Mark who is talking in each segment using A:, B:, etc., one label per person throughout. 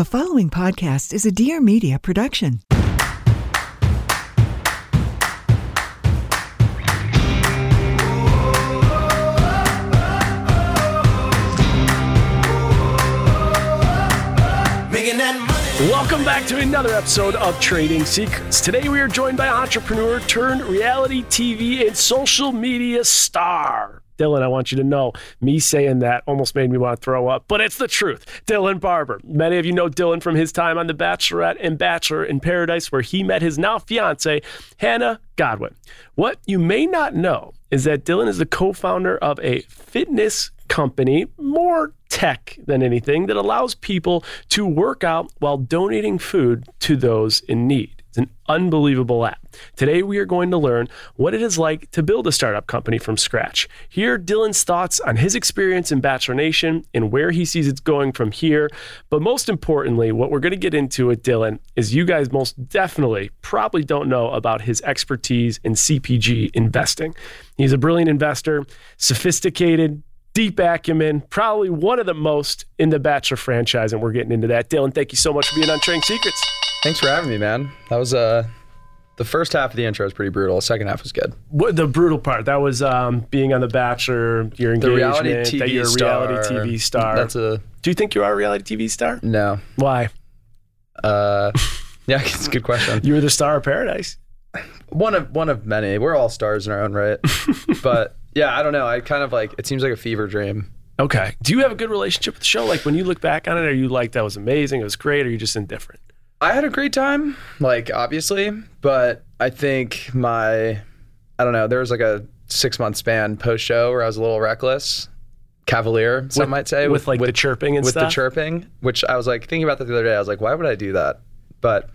A: The following podcast is a Dear Media production.
B: Welcome back to another episode of Trading Secrets. Today we are joined by entrepreneur turned reality TV and social media star. Dylan, I want you to know, me saying that almost made me want to throw up, but it's the truth. Dylan Barbour. Many of you know Dylan from his time on The Bachelorette and Bachelor in Paradise, where he met his now fiance, Hannah Godwin. What you may not know is that Dylan is the co founder of a fitness company, more tech than anything, that allows people to work out while donating food to those in need. It's an unbelievable app. Today, we are going to learn what it is like to build a startup company from scratch. Hear Dylan's thoughts on his experience in Bachelor Nation and where he sees it going from here. But most importantly, what we're going to get into with Dylan is you guys most definitely probably don't know about his expertise in CPG investing. He's a brilliant investor, sophisticated, deep acumen, probably one of the most in the Bachelor franchise, and we're getting into that. Dylan, thank you so much for being on Trading Secrets.
C: Thanks for having me, man. That was uh the first half of the intro was pretty brutal. The second half was good.
B: What the brutal part? That was um, being on The Bachelor, your engagement,
C: The reality TV
B: that you're a
C: star.
B: reality TV star.
C: That's a
B: Do you think you are a reality TV star?
C: no.
B: Why?
C: Uh, yeah, it's a good question.
B: You were the star of Paradise.
C: One of one of many. We're all stars in our own right. but yeah, I don't know. I kind of like it seems like a fever dream.
B: Okay. Do you have a good relationship with the show? Like when you look back on it, are you like that was amazing, it was great, or are you just indifferent?
C: I had a great time, like obviously, but I think my I don't know, there was like a six month span post show where I was a little reckless. Cavalier, some
B: With-
C: might say,
B: with, like, the chirping and
C: with
B: stuff?
C: the chirping, which I was like thinking about that the other day. I was like, why would I do that? But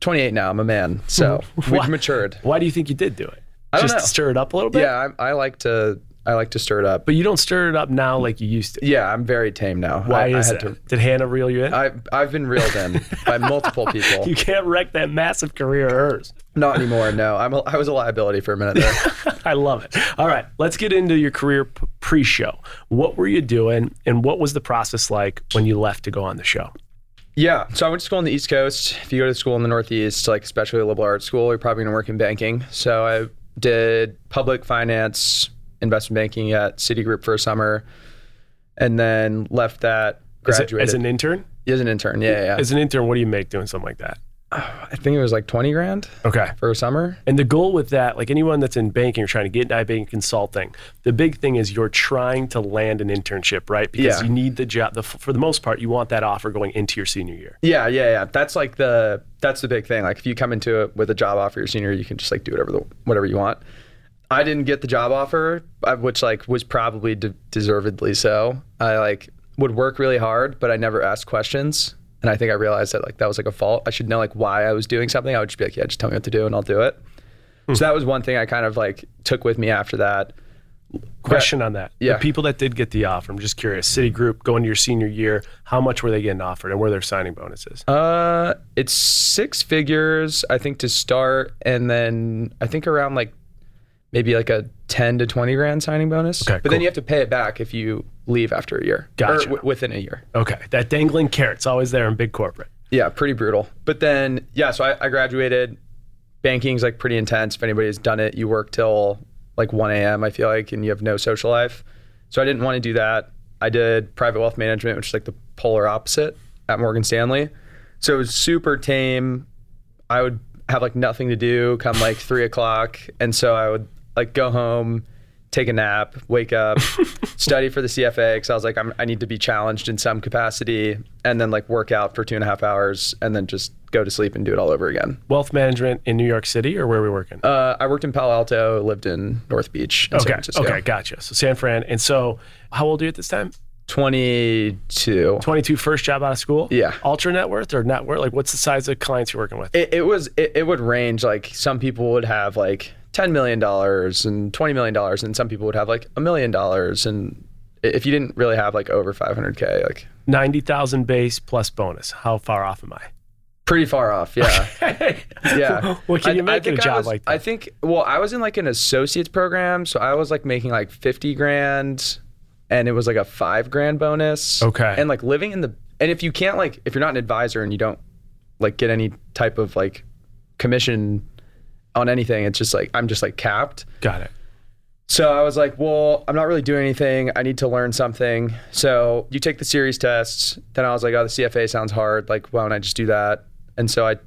C: 28 now, I'm a man, so we've matured.
B: Why do you think you did do it?
C: I don't
B: just stir it up a little bit?
C: Yeah, I, I like to I like to stir it up.
B: But you don't stir it up now like you used to.
C: Yeah, I'm very tame now.
B: Why
C: I,
B: is
C: I
B: that?
C: to.
B: Did Hannah reel you in?
C: I, I've been reeled in by multiple people.
B: you can't wreck that massive career of hers.
C: Not anymore. No, I'm a, I was a liability for a minute there.
B: I love it. All right, let's get into your career p- pre-show. What were you doing, and what was the process like when you left to go on the show?
C: Yeah. So I went to school on the East Coast. If you go to school in the Northeast, like especially a liberal arts school, you're probably going to work in banking. So I did public finance, investment banking at Citigroup for a summer, and then left that.
B: As, a-
C: Graduated
B: as an intern?
C: As an intern. Yeah, yeah.
B: As an intern, what do you make doing something like that?
C: I think it was like twenty grand
B: Okay.
C: for a summer.
B: And the goal with that, like anyone that's in banking or trying to get into banking consulting, the big thing is you're trying to land an internship, right? Because
C: Yeah.
B: you need the job. The, for the most part, you want that offer going into your senior year.
C: Yeah, yeah, yeah. That's like the that's the big thing. Like if you come into it with a job offer your senior, you can just like do whatever the, whatever you want. I didn't get the job offer, uh, which like was probably de- deservedly so. I like would work really hard, but I never asked questions, and I think I realized that like that was like a fault. I should know like why I was doing something. I would just be like, yeah, just tell me what to do, and I'll do it. So that was one thing I kind of like took with me after that.
B: Question on that.
C: Yeah.
B: The people that did get the offer, I'm just curious. Citigroup going to your senior year, how much were they getting offered and were there signing bonuses?
C: Uh, it's six figures, I think, to start, and then I think around like maybe like a ten to twenty grand signing bonus.
B: Okay,
C: but
B: cool.
C: then you have to pay it back if you leave after a year.
B: Gotcha.
C: Or w- within a year.
B: Okay. That dangling carrot's always there in big corporate.
C: Yeah, pretty brutal. But then, yeah, so I, I graduated. Banking's like pretty intense. If anybody's done it, you work till like 1 a.m. I feel like, and you have no social life. So I didn't want to do that. I did private wealth management, which is like the polar opposite at Morgan Stanley. So it was super tame. I would have like nothing to do come like three o'clock, and so I would like go home, take a nap, wake up, study for the CFA because I was like I'm, I need to be challenged in some capacity, and then like work out for two and a half hours, and then just go to sleep and do it all over again.
B: Wealth management in New York City or where are we working?
C: Uh, I worked in Palo Alto, lived in North Beach, in San
B: okay.
C: Francisco.
B: Okay. Gotcha. So San Fran. And so how old are you at this time?
C: 22.
B: 22, first job out of school?
C: Yeah.
B: Ultra net worth or net worth? Like what's the size of clients you're working with?
C: It, it was it, it would range like some people would have like ten million dollars and twenty million dollars, and some people would have like a million dollars. And if you didn't really have like over five hundred k, like
B: 90,000 base plus bonus. How far off am I?
C: pretty far off. Yeah, yeah.
B: what can you
C: I
B: make a
C: I
B: job
C: was-
B: like that?
C: I think well, I was in like an associates program, so I was like making like fifty grand, and it was like a five grand bonus.
B: Okay.
C: and like living in the and if you can't like if you're not an advisor and you don't like get any type of like commission on anything, it's just like I'm just like capped.
B: Got it.
C: So I was like, well, I'm not really doing anything. I need to learn something. So you take the series tests. Then I was like, oh, the CFA sounds hard. Like, why don't I just do that? And so I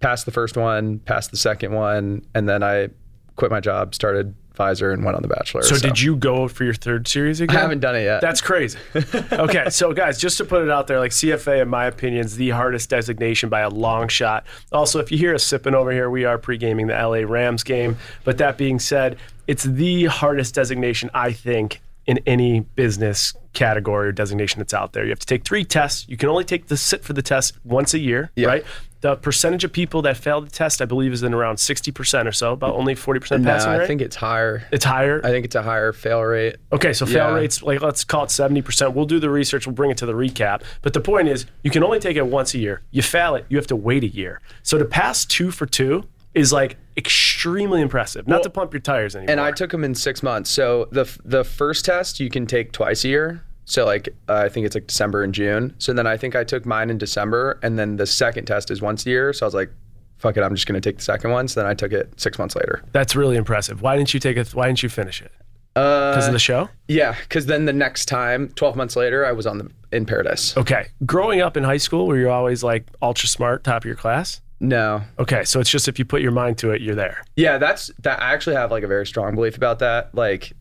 C: passed the first one, passed the second one, and then I quit my job, started Vizer, and went on The Bachelor.
B: So, did you go for your third series again?
C: I haven't done it yet.
B: That's crazy. okay, so guys, just to put it out there, like CFA, in my opinion, is the hardest designation by a long shot. Also, if you hear us sipping over here, we are pre-gaming the LA Rams game. But that being said, it's the hardest designation I think in any business category or designation that's out there. You have to take three tests. You can only take the sit for the test once a year,
C: Yeah.
B: right? The percentage of people that fail the test, I believe, is in around 60% or so, about only 40%
C: no,
B: passing rate.
C: I think it's higher.
B: it's higher.
C: I think it's a higher fail rate.
B: Okay, so fail
C: Yeah.
B: rates, like let's call it 70%. We'll do the research, we'll bring it to the recap. But the point is, you can only take it once a year. You fail it, you have to wait a year. So to pass two for two is like extremely impressive. Not to pump your tires anymore.
C: And I took them in six months. So the the first test you can take twice a year. So like uh, I think it's like December and June. So then I think I took mine in December, and then the second test is once a year. So I was like, fuck it, I'm just gonna take the second one. So then I took it six months later.
B: That's really impressive. Why didn't you take it? Why didn't you finish it?
C: Uh,
B: Because of the show?
C: yeah, because then the next time, 12 months later, I was on the in Paradise.
B: Okay. Growing up in high school, were you always like ultra smart, top of your class?
C: No,
B: Okay, so it's just if you put your mind to it, you're there.
C: Yeah, that's that. I actually have like a very strong belief about that. Like,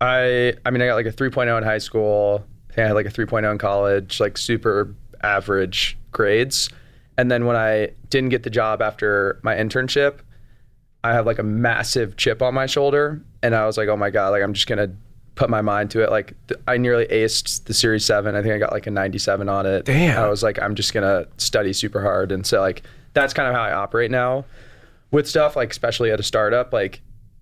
C: I, I mean, I got like a 3.0 in high school. I I had like a 3.0 in college, like super average grades. And then when I didn't get the job after my internship, I had like a massive chip on my shoulder, and I was like, oh my god, like I'm just gonna put my mind to it. Like th- I nearly aced the Series Seven. I think I got like a 97 on it.
B: Damn.
C: I was like, I'm just gonna study super hard, and so like that's kind of how I operate now with stuff. Like especially at a startup, like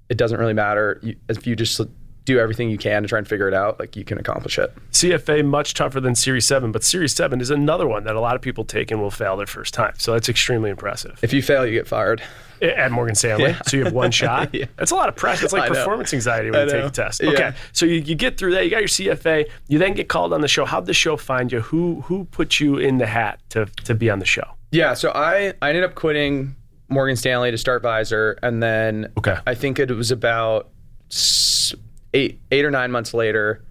C: it doesn't really matter you, if you just do everything you can to try and figure it out. Like you can accomplish it.
B: CFA much tougher than Series 7, but Series 7 is another one that a lot of people take and will fail their first time. So that's extremely impressive.
C: If you fail, you get fired.
B: at Morgan Stanley. So you have one shot.
C: Yeah.
B: That's a lot of pressure. It's like
C: I know.
B: performance anxiety when
C: I
B: you take a test.
C: Yeah.
B: Okay. So you, you get through that. You got your CFA. You then get called on the show. How'd the show find you? Who who put you in the hat to, to be on the show?
C: Yeah, so I I ended up quitting Morgan Stanley to start Vizer, and then
B: Okay.
C: I think it was about eight eight or nine months later,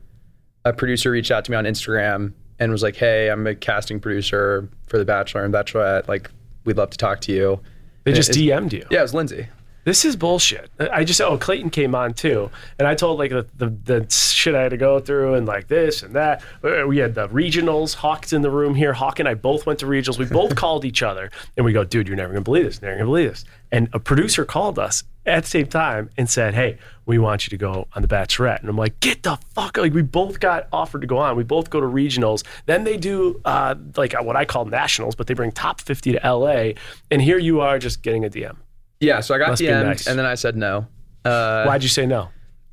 C: a producer reached out to me on Instagram and was like, "Hey, I'm a casting producer for The Bachelor and Bachelorette. Like, we'd love to talk to you."
B: They
C: And
B: just
C: it's-
B: DM'd you.
C: Yeah, it was Lindsay.
B: This is bullshit. I just oh Clayton came on too, and I told like the, the the shit I had to go through and like this and that. Uh, We had the regionals. Hawk's in the room here. Hawk and I both went to regionals. We both called each other and we go, dude, you're never gonna believe this. You're never gonna believe this. And a producer called us at the same time and said, hey, we want you to go on the Bachelorette. And I'm like, get the fuck like we both got offered to go on. We both go to regionals. Then they do uh, like what I call nationals, but they bring top 50 to LA. And here you are just getting a DM.
C: Yeah, so I got
B: Must be
C: DM'd,
B: nice.
C: and then I said no. Uh,
B: Why'd you say no?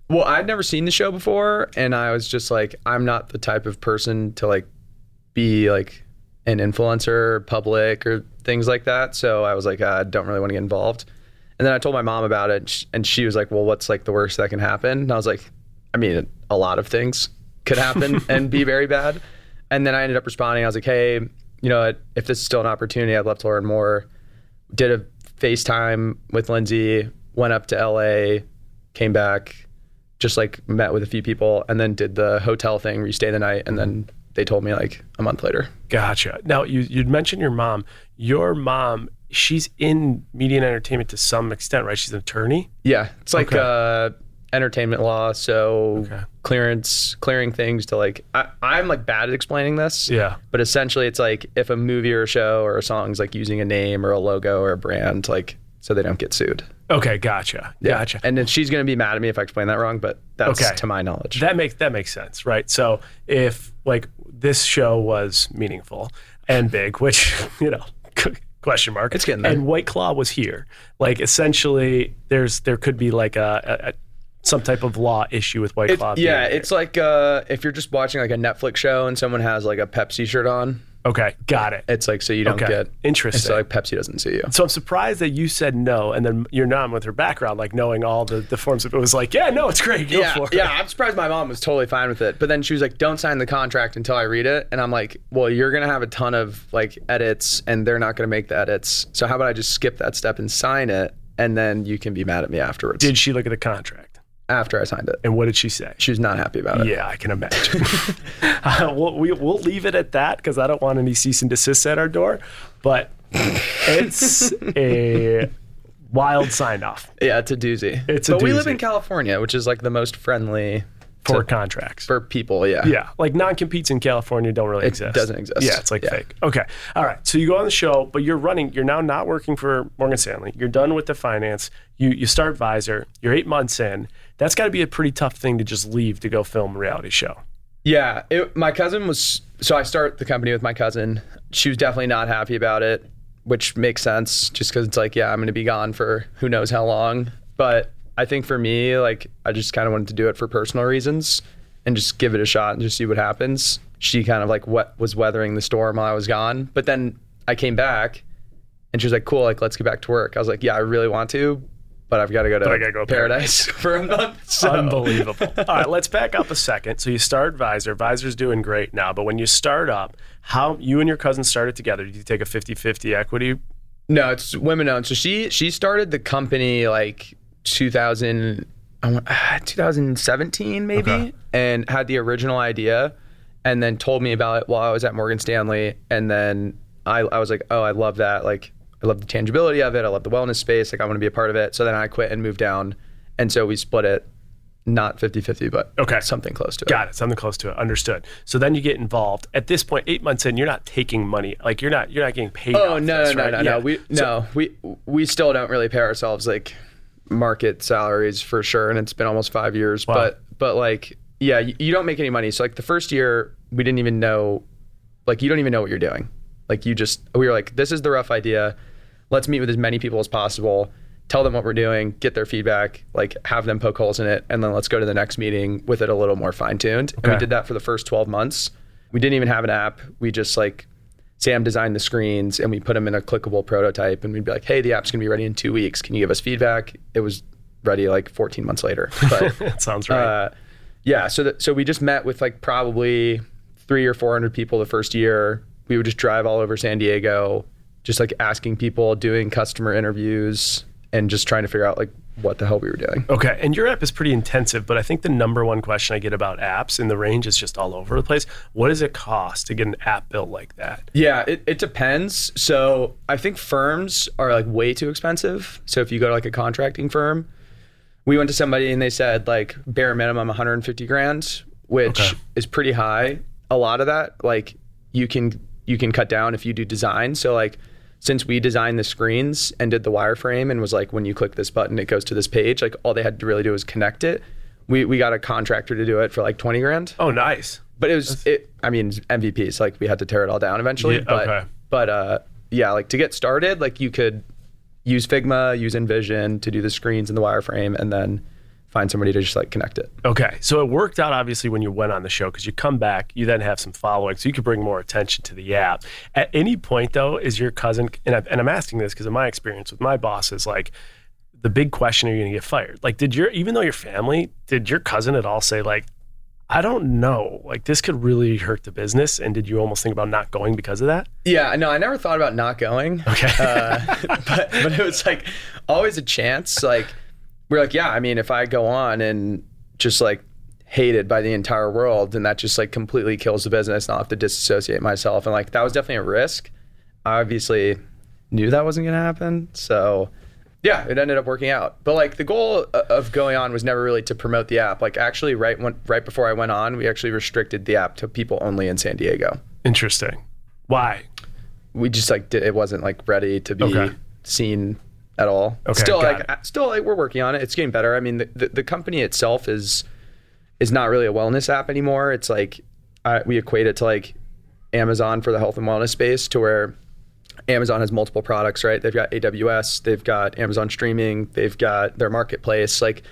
C: Well, I'd never seen the show before, and I was just like, I'm not the type of person to like be like an influencer, or public, or things like that. So I was like, I don't really want to get involved. And then I told my mom about it, and sh- and she was like, Well, what's like the worst that can happen? And I was like, I mean, a lot of things could happen and be very bad. And then I ended up responding. I was like, Hey, you know, if this is still an opportunity, I'd love to learn more. Did a FaceTime with Lindsay, went up to LA, came back, just like met with a few people, and then did the hotel thing where you stay the night, and then they told me like a month later.
B: Gotcha. Now you you'd mentioned your mom. Your mom, she's in media and entertainment to some extent, right? She's an attorney.
C: Yeah, it's like
B: Okay.
C: uh, entertainment law, so
B: Okay.
C: clearance, clearing things to like. I, I'm like bad at explaining this.
B: Yeah.
C: But essentially, it's like if a movie or a show or a song's like using a name or a logo or a brand, like so they don't get sued.
B: Okay, gotcha. Gotcha.
C: And then she's gonna be mad at me if I explain that wrong, but that's
B: Okay.
C: to my knowledge.
B: That makes that makes sense, right? So if like this show was meaningful and big, which you know, question mark,
C: It's getting there.
B: and White Claw was here, like essentially, there's there could be like a some type of law issue with White
C: It-
B: Claw.
C: yeah, it's like uh, if you're just watching like a Netflix show and someone has like a Pepsi shirt on,
B: Okay, got it.
C: It's like so you don't
B: Okay.
C: get
B: Interesting.
C: So like Pepsi doesn't see you.
B: So I'm surprised that you said no, and then your mom, with her background, like knowing all the, the forms of it, was like, yeah, no, it's great, go
C: yeah,
B: for it.
C: yeah. I'm surprised my mom was totally fine with it. But then she was like, "Don't sign the contract until I read it." And I'm like, "Well, you're gonna have a ton of like edits, and they're not gonna make the edits. So how about I just skip that step and sign it, and then you can be mad at me afterwards."
B: Did she look at the contract?
C: After I signed it,
B: And what did she say?
C: she was not happy about it.
B: Yeah, I can imagine. uh, we'll, we, we'll leave it at that because I don't want any cease and desist at our door. But it's a wild sign off
C: Yeah, it's a doozy.
B: It's a
C: but we live in California, which is like the most friendly
B: for contracts.
C: for people. Yeah.
B: Yeah, like non-competes in California don't really exist.
C: doesn't exist.
B: Yeah, it's like
C: Yeah.
B: fake. Okay, all right. So you go on the show, but you're running. You're now not working for Morgan Stanley. You're done with the finance. You you start Vizer. You're eight months in. That's got to be a pretty tough thing to just leave to go film a reality show.
C: Yeah, it, my cousin was. So I start the company with my cousin. She was definitely not happy about it, which makes sense, just because it's like, yeah, I'm going to be gone for who knows how long. But I think for me, like, I just kind of wanted to do it for personal reasons and just give it a shot and just see what happens. She kind of like what was weathering the storm while I was gone, but then I came back, and she was like, "Cool, like let's get back to work." I was like, "Yeah, I really want to." But I've got to go to
B: go
C: paradise for a month. So.
B: Unbelievable. All right, let's back up a second. So you start Vizer. Vizer's doing great now, but when you start up, how you and your cousin started together? Did you take a 50-50 equity?
C: No, it's women owned. So she she started the company like 2000 I want- ah, 2017 maybe
B: Okay.
C: and had the original idea and then told me about it while I was at Morgan Stanley and then I I was like, "Oh, I love that. Like I love the tangibility of it. I love the wellness space. Like I want to be a part of it." So then I quit and moved down. And so we split it not 50-50, but
B: Okay.
C: something close to it.
B: Got it. Something close to it. Understood. So then you get involved. At this point, eight months in, you're not taking money. Like you're not you're not getting paid.
C: Oh
B: off
C: no
B: this,
C: no
B: right?
C: no
B: Yeah.
C: no we
B: So-
C: no we we still don't really pay ourselves like market salaries for sure, and it's been almost five years.
B: Wow.
C: But but like yeah, you, you don't make any money. So like the first year, we didn't even know, like you don't even know what you're doing. Like you just we were like, this is the rough idea. Let's meet with as many people as possible. Tell them what we're doing, get their feedback, like have them poke holes in it, and then let's go to the next meeting with it a little more fine tuned. And we did that for the first 12 months. We didn't even have an app. We just like Sam designed the screens and we put them in a clickable prototype and we'd be like, hey, the app's gonna be ready in two weeks. Can you give us feedback? It was ready like 14 months later. But
B: that sounds right.
C: uh, yeah, so that, so we just met with like probably three or 400 people the first year. We would just drive all over San Diego, just like asking people, doing customer interviews, and just trying to figure out like what the hell we were doing.
B: Okay, and your app is pretty intensive, but I think the number one question I get about apps in the range is just all over the place. What does it cost to get an app built like that?
C: Yeah, it, it depends. So I think firms are like way too expensive. So if you go to like a contracting firm, we went to somebody and they said like bare minimum 150 grand, which
B: Okay.
C: is pretty high. A lot of that like you can you can cut down if you do design. So like since we designed the screens and did the wireframe and was like when you click this button it goes to this page, like all they had to really do was connect it. We we got a contractor to do it for like 20 grand
B: Oh, nice.
C: but it was it i mean mvps like we had to tear it all down eventually
B: Yeah,
C: but
B: okay.
C: but uh yeah like to get started like you could use figma use InVision to do the screens and the wireframe and then find somebody to just like connect it
B: Okay, so it worked out obviously when you went on the show because you come back, you then have some following, so you could bring more attention to the app. At any point, though, is your cousin, and, I, and I'm asking this because of my experience with my bosses, like the big question: Are you going to get fired? Like, did your even though your family, did your cousin at all say like, I don't know, like this could really hurt the business, and did you almost think about not going because of that?
C: yeah no i never thought about not going
B: Okay.
C: uh, but but it was like always a chance like we're like yeah i mean if i go on and just like hated by the entire world and that just like completely kills the business and i'll have to disassociate myself and like that was definitely a risk i obviously knew that wasn't going to happen so yeah it ended up working out but like the goal of going on was never really to promote the app like actually right when right before i went on we actually restricted the app to people only in san diego
B: Interesting. Why?
C: we just like did, it wasn't like ready to be
B: Okay.
C: seen at all.
B: Okay,
C: still like
B: it.
C: still like we're working on it. It's getting better. I mean, the, the, the company itself is is not really a wellness app anymore. It's like I, we equate it to like Amazon for the health and wellness space, to where Amazon has multiple products, right? They've got AWS, they've got Amazon streaming, they've got their marketplace. Like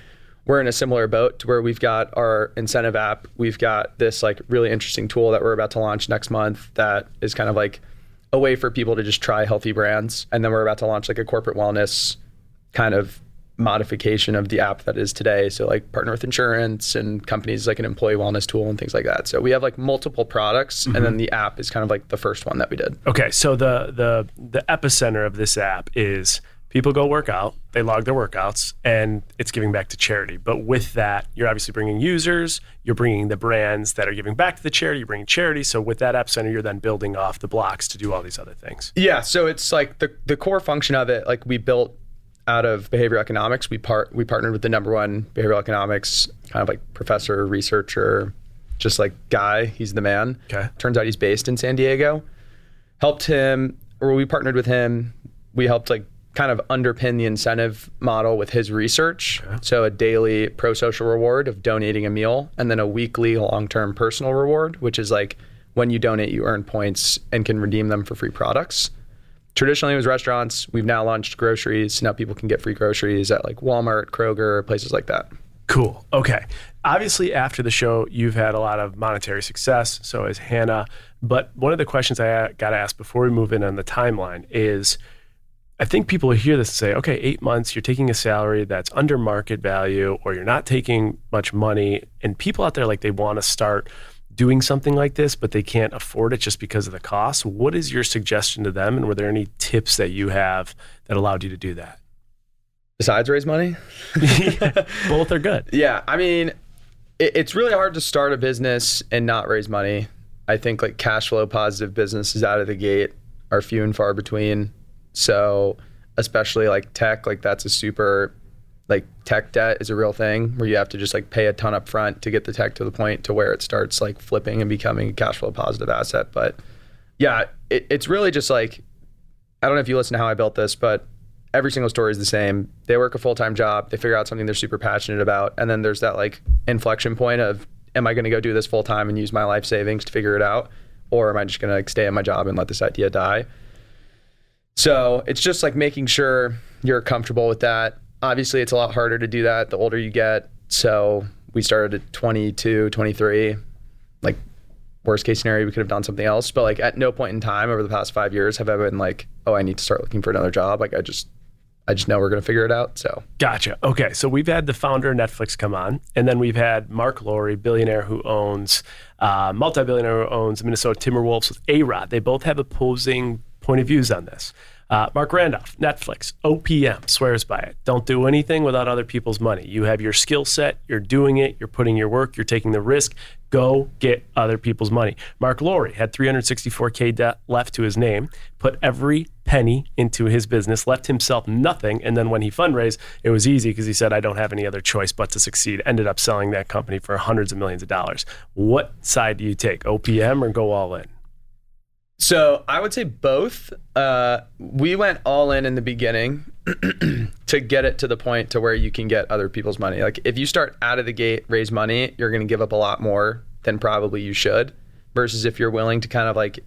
C: we're in a similar boat to where we've got our incentive app. We've got this like really interesting tool that we're about to launch next month that is kind of like a way for people to just try healthy brands. And then we're about to launch like a corporate wellness kind of modification of the app that is today. So like partner with insurance and companies like an employee wellness tool and things like that. So we have like multiple products and then mm-hmm. the app is kind of like the first one that we did.
B: Okay, so the the the epicenter of this app is people go work out, they log their workouts, and it's giving back to charity. But with that, you're obviously bringing users, you're bringing the brands that are giving back to the charity, you're bringing charity. So with that app center, you're then building off the blocks to do all these other things.
C: Yeah, so it's like the the core function of it. Like we built out of behavioral economics. We part we partnered with the number one behavioral economics kind of like professor, researcher, just like guy. He's the man.
B: Okay.
C: Turns out he's based in San Diego. Helped him, or we partnered with him. We helped like kind of underpin the incentive model with his research. So a daily pro social reward of donating a meal, and then a weekly long term personal reward, which is like when you donate, you earn points and can redeem them for free products traditionally it was restaurants. We've now launched groceries. Now people can get free groceries at like Walmart, Kroger, places like that.
B: Cool. Okay. Obviously, after the show, you've had a lot of monetary success. So has Hannah. But one of the questions I got to ask before we move in on the timeline is I think people hear this and say, okay, eight months, you're taking a salary that's under market value, or you're not taking much money. And people out there, like, they want to start doing something like this, but they can't afford it just because of the cost. What is your suggestion to them? And were there any tips that you have that allowed you to do that?
C: Besides raise money?
B: Both are good.
C: Yeah. I mean, it, it's really hard to start a business and not raise money. I think like cash flow positive businesses out of the gate are few and far between. So, especially like tech, like that's a super like tech debt is a real thing where you have to just like pay a ton up front to get the tech to the point to where it starts like flipping and becoming a cash flow positive asset. But yeah, it, it's really just like I don't know if you listen to how I built this, but every single story is the same. They work a full time job, they figure out something they're super passionate about, and then there's that like inflection point of am I going to go do this full time and use my life savings to figure it out, or am I just going to like stay at my job and let this idea die? So it's just like making sure you're comfortable with that obviously it's a lot harder to do that the older you get. So we started at 22, 23. Like worst case scenario, we could have done something else. But like at no point in time over the past five years have I been like, oh, I need to start looking for another job. Like I just I just know we're going to figure it out. So
B: gotcha. Okay, so we've had the founder of Netflix come on, and then we've had Marc Lore, billionaire who owns, uh, multi-billionaire who owns Minnesota Timberwolves with A Rod. They both have opposing point of views on this. Uh, Marc Randolph, Netflix, OPM, swears by it. Don't do anything without other people's money. You have your skill set, you're doing it, you're putting your work, you're taking the risk. Go get other people's money. Marc Lore had 364K debt left to his name, put every penny into his business, left himself nothing. And then when he fundraised, it was easy because he said, I don't have any other choice but to succeed. Ended up selling that company for hundreds of millions of dollars. What side do you take, OPM or go all in?
C: So I would say both. Uh, we went all in in the beginning to get it to the point to where you can get other people's money. Like if you start out of the gate, raise money, you're going to give up a lot more than probably you should. Versus if you're willing to kind of like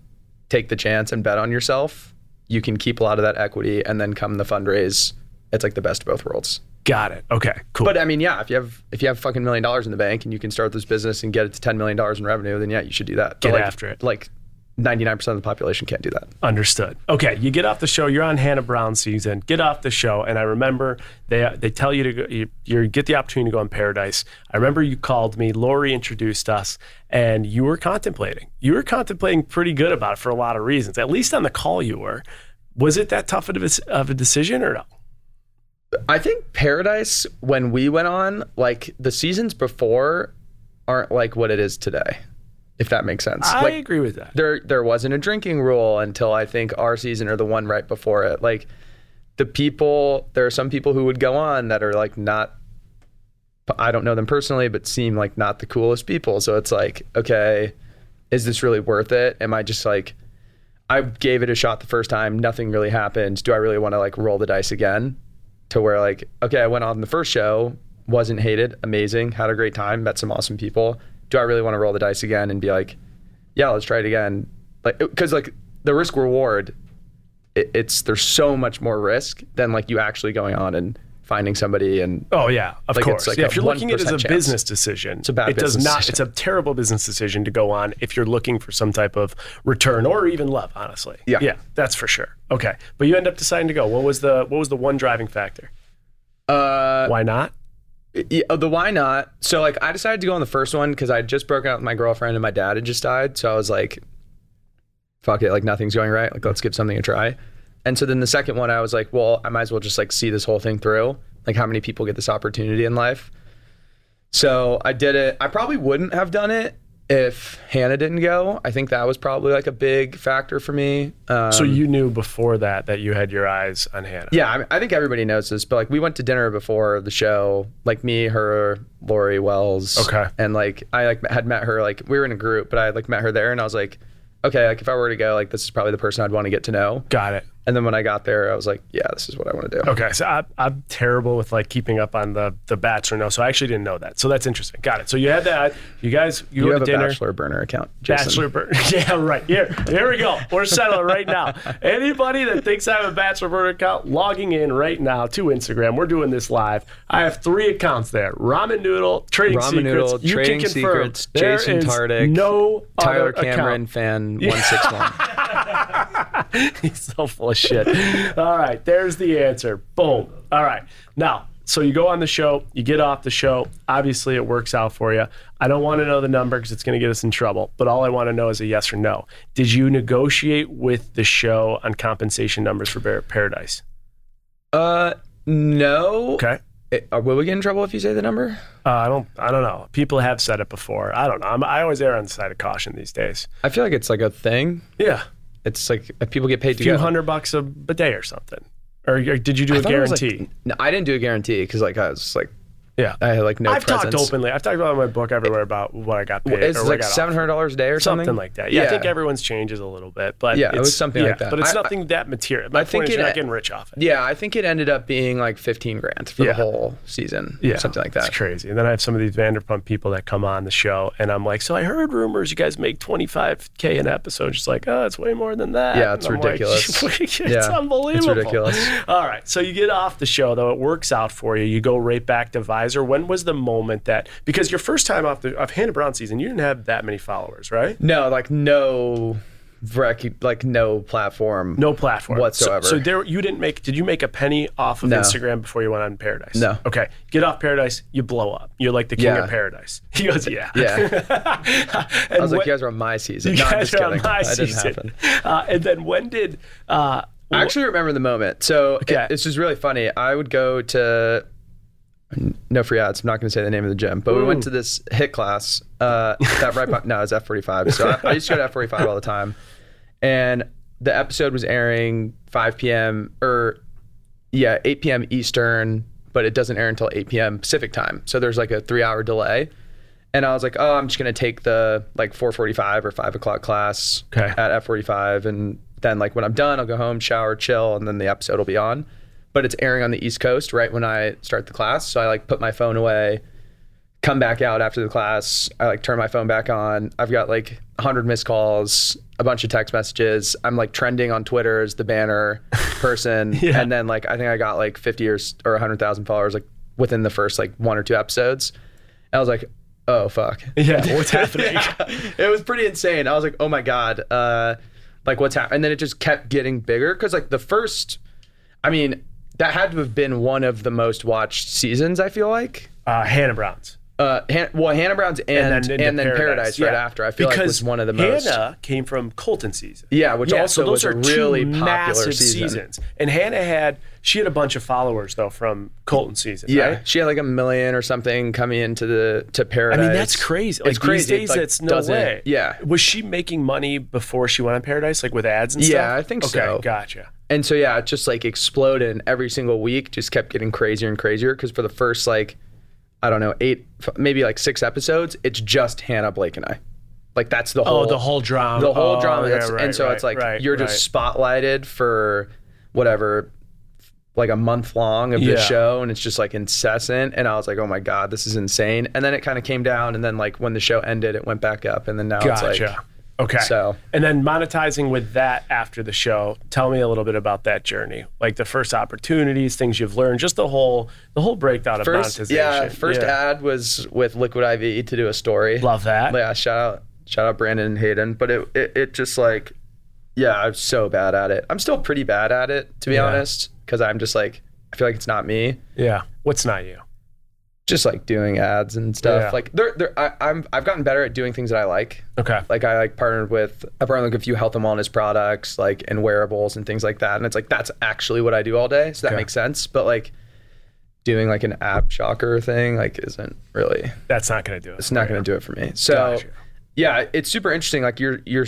C: take the chance and bet on yourself, you can keep a lot of that equity and then come the fundraise. It's like the best of both worlds.
B: Got it. Okay, cool.
C: But I mean, yeah, if you have if you have fucking million dollars in the bank and you can start this business and get it to ten million dollars in revenue, then yeah, you should do that.
B: Get
C: like,
B: after it.
C: Like 99% of the population can't do that.
B: Understood. Okay, you get off the show. You're on Hannah Brown season. Get off the show, and I remember they uh, they tell you to go. You, you get the opportunity to go on Paradise. I remember you called me. Lori introduced us, and you were contemplating. You were contemplating pretty good about it for a lot of reasons. At least on the call, you were. Was it that tough of a, of a decision or no?
C: I think Paradise when we went on, like the seasons before, aren't like what it is today if that makes sense.
B: I
C: like,
B: agree with that.
C: There there wasn't a drinking rule until I think our season or the one right before it. Like the people, there are some people who would go on that are like not. I don't know them personally, but seem like not the coolest people. So it's like, okay, is this really worth it? Am I just like, I gave it a shot the first time, nothing really happened. Do I really want to like roll the dice again? To where like, okay, I went on the first show, wasn't hated, amazing, had a great time, met some awesome people do I really want to roll the dice again and be like, yeah, let's try it again? Like, because like the risk reward, it, it's there's so much more risk than like you actually going on and finding somebody and
B: Oh yeah, of
C: Like,
B: course.
C: like
B: yeah, if you're looking at it as a
C: chance.
B: business decision, it's
C: a bad
B: it does not.
C: decision.
B: It's a terrible business decision to go on if you're looking for some type of return or even love. Honestly,
C: Yeah.
B: yeah, that's for sure. Okay, but you end up deciding to go. What was the What was the one driving factor?
C: uh
B: Why not?
C: Yeah, uh, the why not? So like I decided to go on the first one because I had just broken up with my girlfriend and my dad had just died. So I was like, fuck it, like nothing's going right. Like let's give something a try. And so then the second one I was like, well, I might as well just like see this whole thing through. Like how many people get this opportunity in life? So I did it. I probably wouldn't have done it if Hannah didn't go. I think that was probably like a big factor for me. Um,
B: So you knew before that that you had your eyes on Hannah.
C: yeah, I, mean, I think everybody knows this, but like we went to dinner before the show, like me, her, Lori Wells.
B: Okay.
C: And like I like had met her, like we were in a group, but I like met her there, and I was like, okay, like if I were to go, like this is probably the person I'd want to get to know.
B: got it.
C: And then when I got there, I was like, yeah, this is what I want to do.
B: Okay, so I, I'm terrible with like keeping up on the the Bachelor now, so I actually didn't know that. So that's interesting. Got it. So you had that. You guys, you,
C: You have
B: to
C: a
B: dinner.
C: bachelor burner account, Jason.
B: Bachelor burner. Yeah, right. Here, here we go. We're settling right now. Anybody that thinks I have a bachelor burner account, logging in right now to Instagram. We're doing this live. I have three accounts there: Ramen Noodle, Trading
C: Ramen
B: Secrets.
C: Noodle,
B: you
C: Trading
B: can confirm
C: Secrets,
B: there
C: Jason
B: is
C: Tardik,
B: no
C: Tyler
B: other
C: Cameron
B: account.
C: fan one six one.
B: He's so full of shit. All right, there's the answer. Boom. All right. Now, so you go on the show, you get off the show. Obviously, it works out for you. I don't want to know the number because it's going to get us in trouble. But all I want to know is a yes or no. Did you negotiate with the show on compensation numbers for Bear Paradise?
C: Uh, no.
B: Okay.
C: Eh, uh, will we get in trouble if you say the number?
B: Uh, I don't. I don't know. People have said it before. I don't know. I'm, I always err on the side of caution these days.
C: I feel like it's like a thing.
B: Yeah,
C: It's like if people get paid
B: a few hundred bucks a, a day or something. Or, or did you do
C: I
B: a
C: thought it was, like-
B: guarantee?
C: no, I didn't do a guarantee because like I was like
B: yeah.
C: I had like no
B: I've
C: presence.
B: talked openly. I've talked about my book everywhere about what I got paid.
C: It's
B: or
C: like seven hundred dollars a day or something.
B: something like that. Yeah, I think everyone's changes a little bit, but
C: Yeah, it was
B: it's-
C: something like that.
B: But it's
C: I-
B: nothing that material. My
C: I think
B: point is
C: it-
B: you're not getting rich off it.
C: Yeah, I think it ended up being like fifteen grand for
B: Yeah.
C: the whole season.
B: Yeah,
C: something like that.
B: It's crazy. And then I have some of these Vanderpump people that come on the show, and I'm like, so I heard rumors you guys make 25k an episode. She's like, oh, it's way more than that.
C: Yeah, it's
B: I'm like,
C: ridiculous.
B: it's
C: Yeah,
B: unbelievable.
C: it's ridiculous.
B: All right, so you get off the show though. It works out for you. You go right back to Vizer. When was the moment that because your first time off the off Hannah Brown season, you didn't have that many followers, right?
C: No, like no, like no platform.
B: No platform
C: Whatsoever.
B: So, so there, you didn't make. Did you make a penny off of
C: No.
B: Instagram before you went on Paradise?
C: No.
B: Okay, get off Paradise, you blow up. You're like the king
C: Yeah.
B: of Paradise. He goes, yeah.
C: Yeah, I was like, you guys are on my season.
B: you
C: no,
B: guys
C: just
B: are on my
C: that
B: season. Uh, and then when did? Uh,
C: I actually remember the moment. So
B: Okay.
C: it, this is really funny. I would go to no free ads. I'm not going to say the name of the gym, but we went to this hit class. Uh, that right, by, no, it's F45. So I, I used to go to F45 all the time, and the episode was airing 5 p.m. or yeah, 8 p.m. Eastern, but it doesn't air until 8 p.m. Pacific time. So there's like a three-hour delay. And I was like, oh, I'm just gonna take the like 4:45 or 5 o'clock class
B: Okay.
C: at F45, and then like when I'm done, I'll go home, shower, chill, and then the episode will be on. But it's airing on the East Coast right when I start the class, so I like put my phone away, come back out after the class. I like turn my phone back on. I've got like 100 missed calls, a bunch of text messages. I'm like trending on Twitter as the banner person,
B: Yeah.
C: and then like I think I got like 50 or or 100,000 followers like within the first like one or two episodes. And I was like, oh fuck.
B: yeah, what's happening?
C: it was pretty insane. I was like, oh my god, uh, like what's happening? And then it just kept getting bigger because like the first, I mean, that had to have been one of the most watched seasons. I feel like.
B: Uh, Hannah Brown's.
C: Uh, Han- well, Hannah Brown's and and then,
B: into
C: Paradise, right
B: yeah.
C: after. I feel like
B: because
C: was one of the most.
B: Hannah came from Colton season.
C: Yeah, which also
B: so those
C: was a
B: are
C: really popular season.
B: seasons. And Hannah had she had a bunch of followers though from Colton season.
C: Yeah,
B: right?
C: she had like a million or something coming into the to Paradise.
B: I mean that's crazy. Like
C: it's crazy.
B: these days,
C: like,
B: it's no way.
C: Yeah,
B: Was she making money before she went on Paradise, like with ads and
C: Yeah,
B: stuff?
C: Yeah, I think so.
B: okay,
C: so.
B: Gotcha.
C: And so yeah, it just like exploded and every single week just kept getting crazier and crazier because for the first like I don't know, eight maybe like six episodes, it's just Hannah, Blake and I. Like that's the oh, whole
B: Oh, the whole drama.
C: the whole
B: Oh,
C: drama.
B: yeah, right,
C: and so
B: right,
C: it's like
B: right,
C: you're just spotlighted for whatever like a month long of
B: Yeah.
C: this show and it's just like incessant and I was like, "Oh my god, this is insane." And then it kind of came down and then like when the show ended, it went back up and then now
B: Gotcha.
C: it's like
B: Okay.
C: So
B: And then monetizing with that after the show. Tell me a little bit about that journey. Like the first opportunities, things you've learned, just the whole the whole breakdown of
C: first,
B: monetization.
C: yeah, first
B: Yeah.
C: ad was with Liquid IV to do a story.
B: Love that.
C: Yeah, shout out, shout out Brandon and Hayden. But it, it, it just like, yeah, I'm so bad at it. I'm still pretty bad at it, to be
B: Yeah.
C: honest, because I'm just like, I feel like it's not me.
B: Yeah. What's not you?
C: Just like doing ads and stuff.
B: Yeah.
C: Like, they're, they're, I, I'm, I've gotten better at doing things that I like.
B: Okay.
C: Like, I like partnered with, I partnered with a few health and wellness products, like, and wearables and things like that. And it's like, that's actually what I do all day. So that
B: Okay.
C: makes sense. But like, doing like an app shocker thing, like, isn't really,
B: That's not going to do it.
C: it's not going to do it for me. So,
B: Gotcha.
C: yeah, it's super interesting. Like you're you're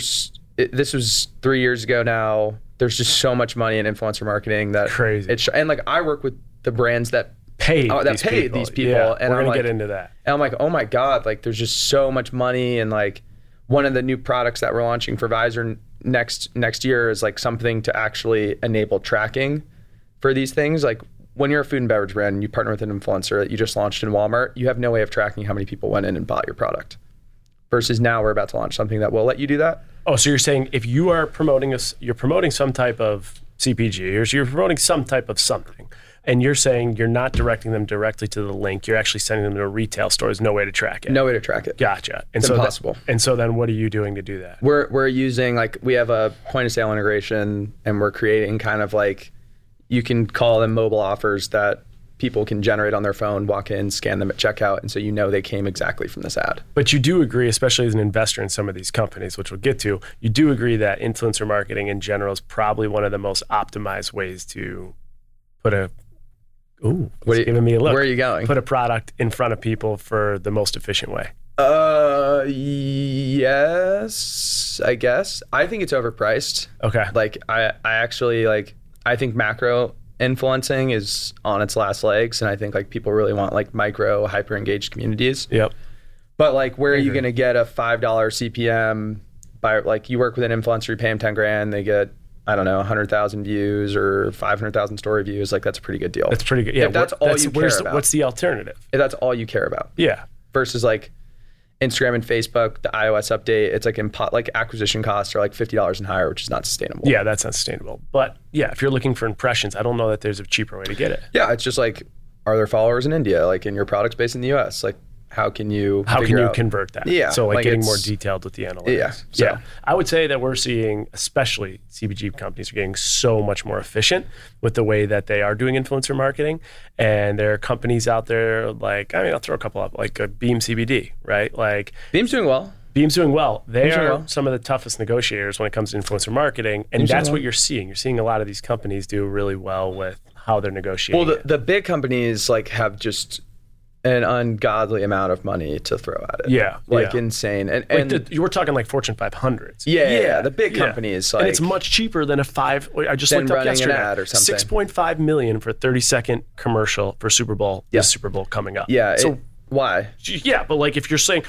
C: it, this was three years ago now. There's just so much money in influencer marketing that
B: Crazy.
C: It's and like I work with the brands that
B: Paid
C: Oh, that
B: these
C: paid
B: people.
C: these people,
B: Yeah,
C: and
B: we're
C: I'm
B: gonna
C: like-
B: get into that.
C: and I'm like, oh my god, like there's just so much money and like one of the new products that we're launching for Vizer next next year is like something to actually enable tracking for these things. Like when you're a food and beverage brand and you partner with an influencer that you just launched in Walmart, you have no way of tracking how many people went in and bought your product. Versus now we're about to launch something that will let you do that.
B: Oh, so you're saying if you are promoting a, s- you're promoting some type of CPG, or so you're promoting some type of something, and you're saying you're not directing them directly to the link, you're actually sending them to a retail store. There's no way to track it.
C: No way to track it.
B: Gotcha. And
C: It's
B: so that-
C: impossible.
B: and so then, what are you doing to do that?
C: we're we're using like we have a point of sale integration and we're creating kind of like you can call them mobile offers that people can generate on their phone, walk in, scan them at checkout, and so you know they came exactly from this ad.
B: But you do agree, especially as an investor in some of these companies, which we'll get to, you do agree that influencer marketing in general is probably one of the most optimized ways to put a. Ooh,
C: What are you-
B: giving me a look.
C: Where are you going?
B: Put a product in front of people for the most efficient way.
C: Uh, yes, I guess. I think it's overpriced.
B: Okay.
C: Like I, I actually like. I think macro influencing is on its last legs, and I think like people really want like micro, hyper engaged communities.
B: Yep.
C: But like, where are you going to get a five dollar CPM by like you work with an influencer, you pay them ten grand, they get I don't know hundred thousand views or five hundred thousand story views. Like that's a pretty good deal.
B: That's pretty good. Yeah.
C: If that's all you care about.
B: What's the alternative?
C: if that's all you care about
B: Yeah.
C: versus like Instagram and Facebook, the iOS update. It's like impo- like acquisition costs are like fifty dollars and higher, which is not sustainable.
B: Yeah, that's not sustainable. But yeah, if you're looking for impressions, I don't know that there's a cheaper way to get it.
C: yeah. It's just like, are there followers in India? Like, in your product's based in the U.S. Like, how can you?
B: How can you
C: out-
B: convert that?
C: Yeah,
B: So like,
C: like
B: getting more detailed with the analytics.
C: Yeah, so-
B: yeah. I would say that we're seeing, especially CPG companies, are getting so much more efficient with the way that they are doing influencer marketing. And there are companies out there like, I mean, I'll throw a couple up, like a Beam CBD, right? Like
C: Beam's doing well.
B: Beam's doing well. They
C: Beam's
B: are
C: well.
B: some of the toughest negotiators when it comes to influencer marketing, and
C: Beam's
B: that's what you're seeing. You're seeing a lot of these companies do really well with how they're negotiating.
C: Well, the, the big companies like have just an ungodly amount of money to throw at it.
B: Yeah,
C: like
B: yeah.
C: insane. And,
B: like
C: and
B: the, you were talking like Fortune 500s.
C: Yeah, yeah, yeah, the big companies,
B: and it's much cheaper than a five. I just looked up yesterday.
C: ad or something.
B: Six point five million for a thirty second commercial for Super Bowl.
C: Yeah.
B: This Super Bowl coming up.
C: yeah,
B: So
C: it- why?
B: yeah, but like if you're saying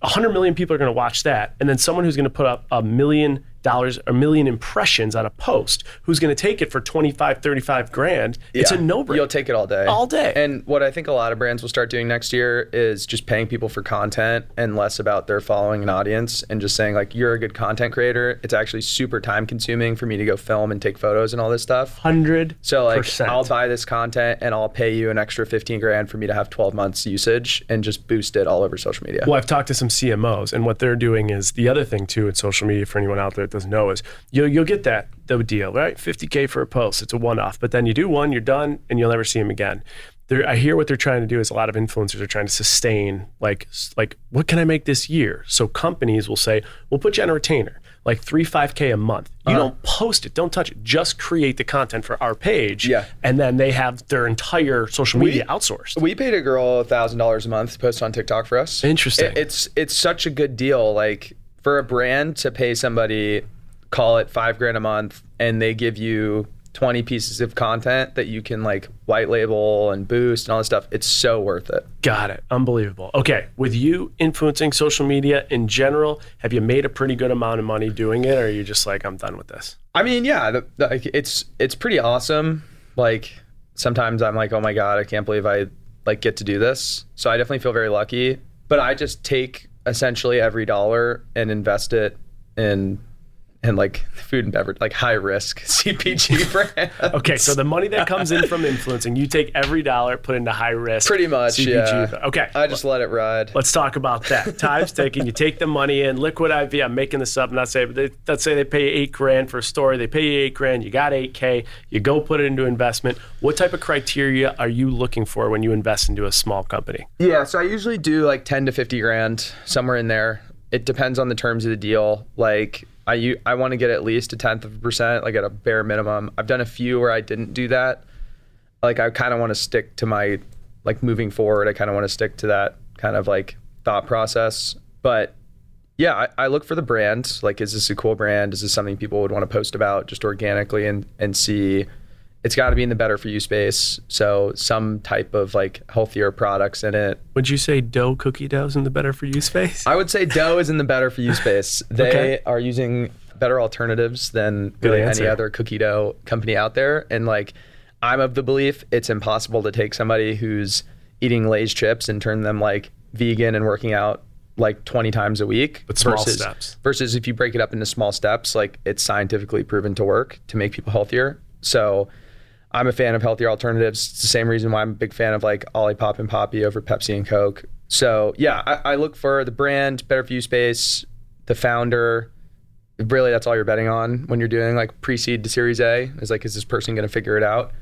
B: 100 million people are going to watch that, and then someone who's going to put up a million dollars, a million impressions on a post, who's going to take it for 25, 35 grand, it's a no brainer.
C: You'll take it all day.
B: All day.
C: And what I think a lot of brands will start doing next year is just paying people for content and less about their following an audience and just saying like you're a good content creator. It's actually super time consuming for me to go film and take photos and all this stuff.
B: Hundred.
C: So like. I'll buy this content and I'll pay you an extra 15 grand for me to have 12 months usage and just boost it all over social media.
B: Well, I've talked to some CMOs, and what they're doing is the other thing too in social media for anyone out there doesn't know is you'll you'll get that the deal right, 50k for a post, it's a one-off, but then you do one, you're done, and you'll never see them again. They're, I hear what they're trying to do is a lot of influencers are trying to sustain like like what can I make this year? So companies will say we'll put you on a retainer. Like three, five K a month. You
C: Uh-huh.
B: don't post it, don't touch it. Just create the content for our page.
C: Yeah.
B: And then they have their entire social media outsourced.
C: We paid a girl thousand dollars a month to post on TikTok for us.
B: Interesting.
C: It- it's it's such a good deal. Like for a brand to pay somebody, call it five grand a month, and they give you twenty pieces of content that you can like white label and boost and all this stuff. It's so worth it.
B: Got it. Unbelievable. Okay, with you influencing social media in general, have you made a pretty good amount of money doing it, or are you just like, I'm done with this?
C: I mean, yeah, the, the, like, it's it's pretty awesome. Like sometimes I'm like, oh my god, I can't believe I like get to do this. So I definitely feel very lucky. But I just take essentially every dollar and invest it in and like food and beverage, like high risk CPG brands.
B: Okay, so the money that comes in from influencing, you take every dollar, put into high risk.
C: Pretty much,
B: CPG.
C: yeah.
B: Okay,
C: I just let it ride.
B: Let's talk about that. Time's taking. You take the money in. Liquid IV. I'm making this up. Not say, but they, let's say they pay eight grand for a story. They pay you eight grand. You got eight k. You go put it into investment. What type of criteria are you looking for when you invest into a small company?
C: Yeah, so I usually do like 10 to 50 grand, somewhere in there. It depends on the terms of the deal. Like I want to get at least a tenth of a percent, like at a bare minimum. I've done a few where I didn't do that. Like I kind of want to stick to my like moving forward. I kind of want to stick to that kind of like thought process. But yeah, I, I look for the brand. Like, is this a cool brand? Is this something people would want to post about just organically and and see? It's got to be in the better for you space. So some type of like healthier products in it.
B: Would you say dough cookie dough's in the better for you space?
C: I would say dough is in the better for you space. They
B: Okay.
C: are using better alternatives than really any other cookie dough company out there. And like, I'm of the belief it's impossible to take somebody who's eating Lay's chips and turn them like vegan and working out like 20 times a week.
B: But small
C: versus,
B: steps.
C: Versus if you break it up into small steps, like it's scientifically proven to work to make people healthier. So I'm a fan of healthier alternatives. It's the same reason why I'm a big fan of like Olipop and Poppi over Pepsi and Coke. So yeah, I, I look for the brand, better for you space, the founder. Really, that's all you're betting on when you're doing like pre-seed to Series A. Is like, is this person going to figure it out?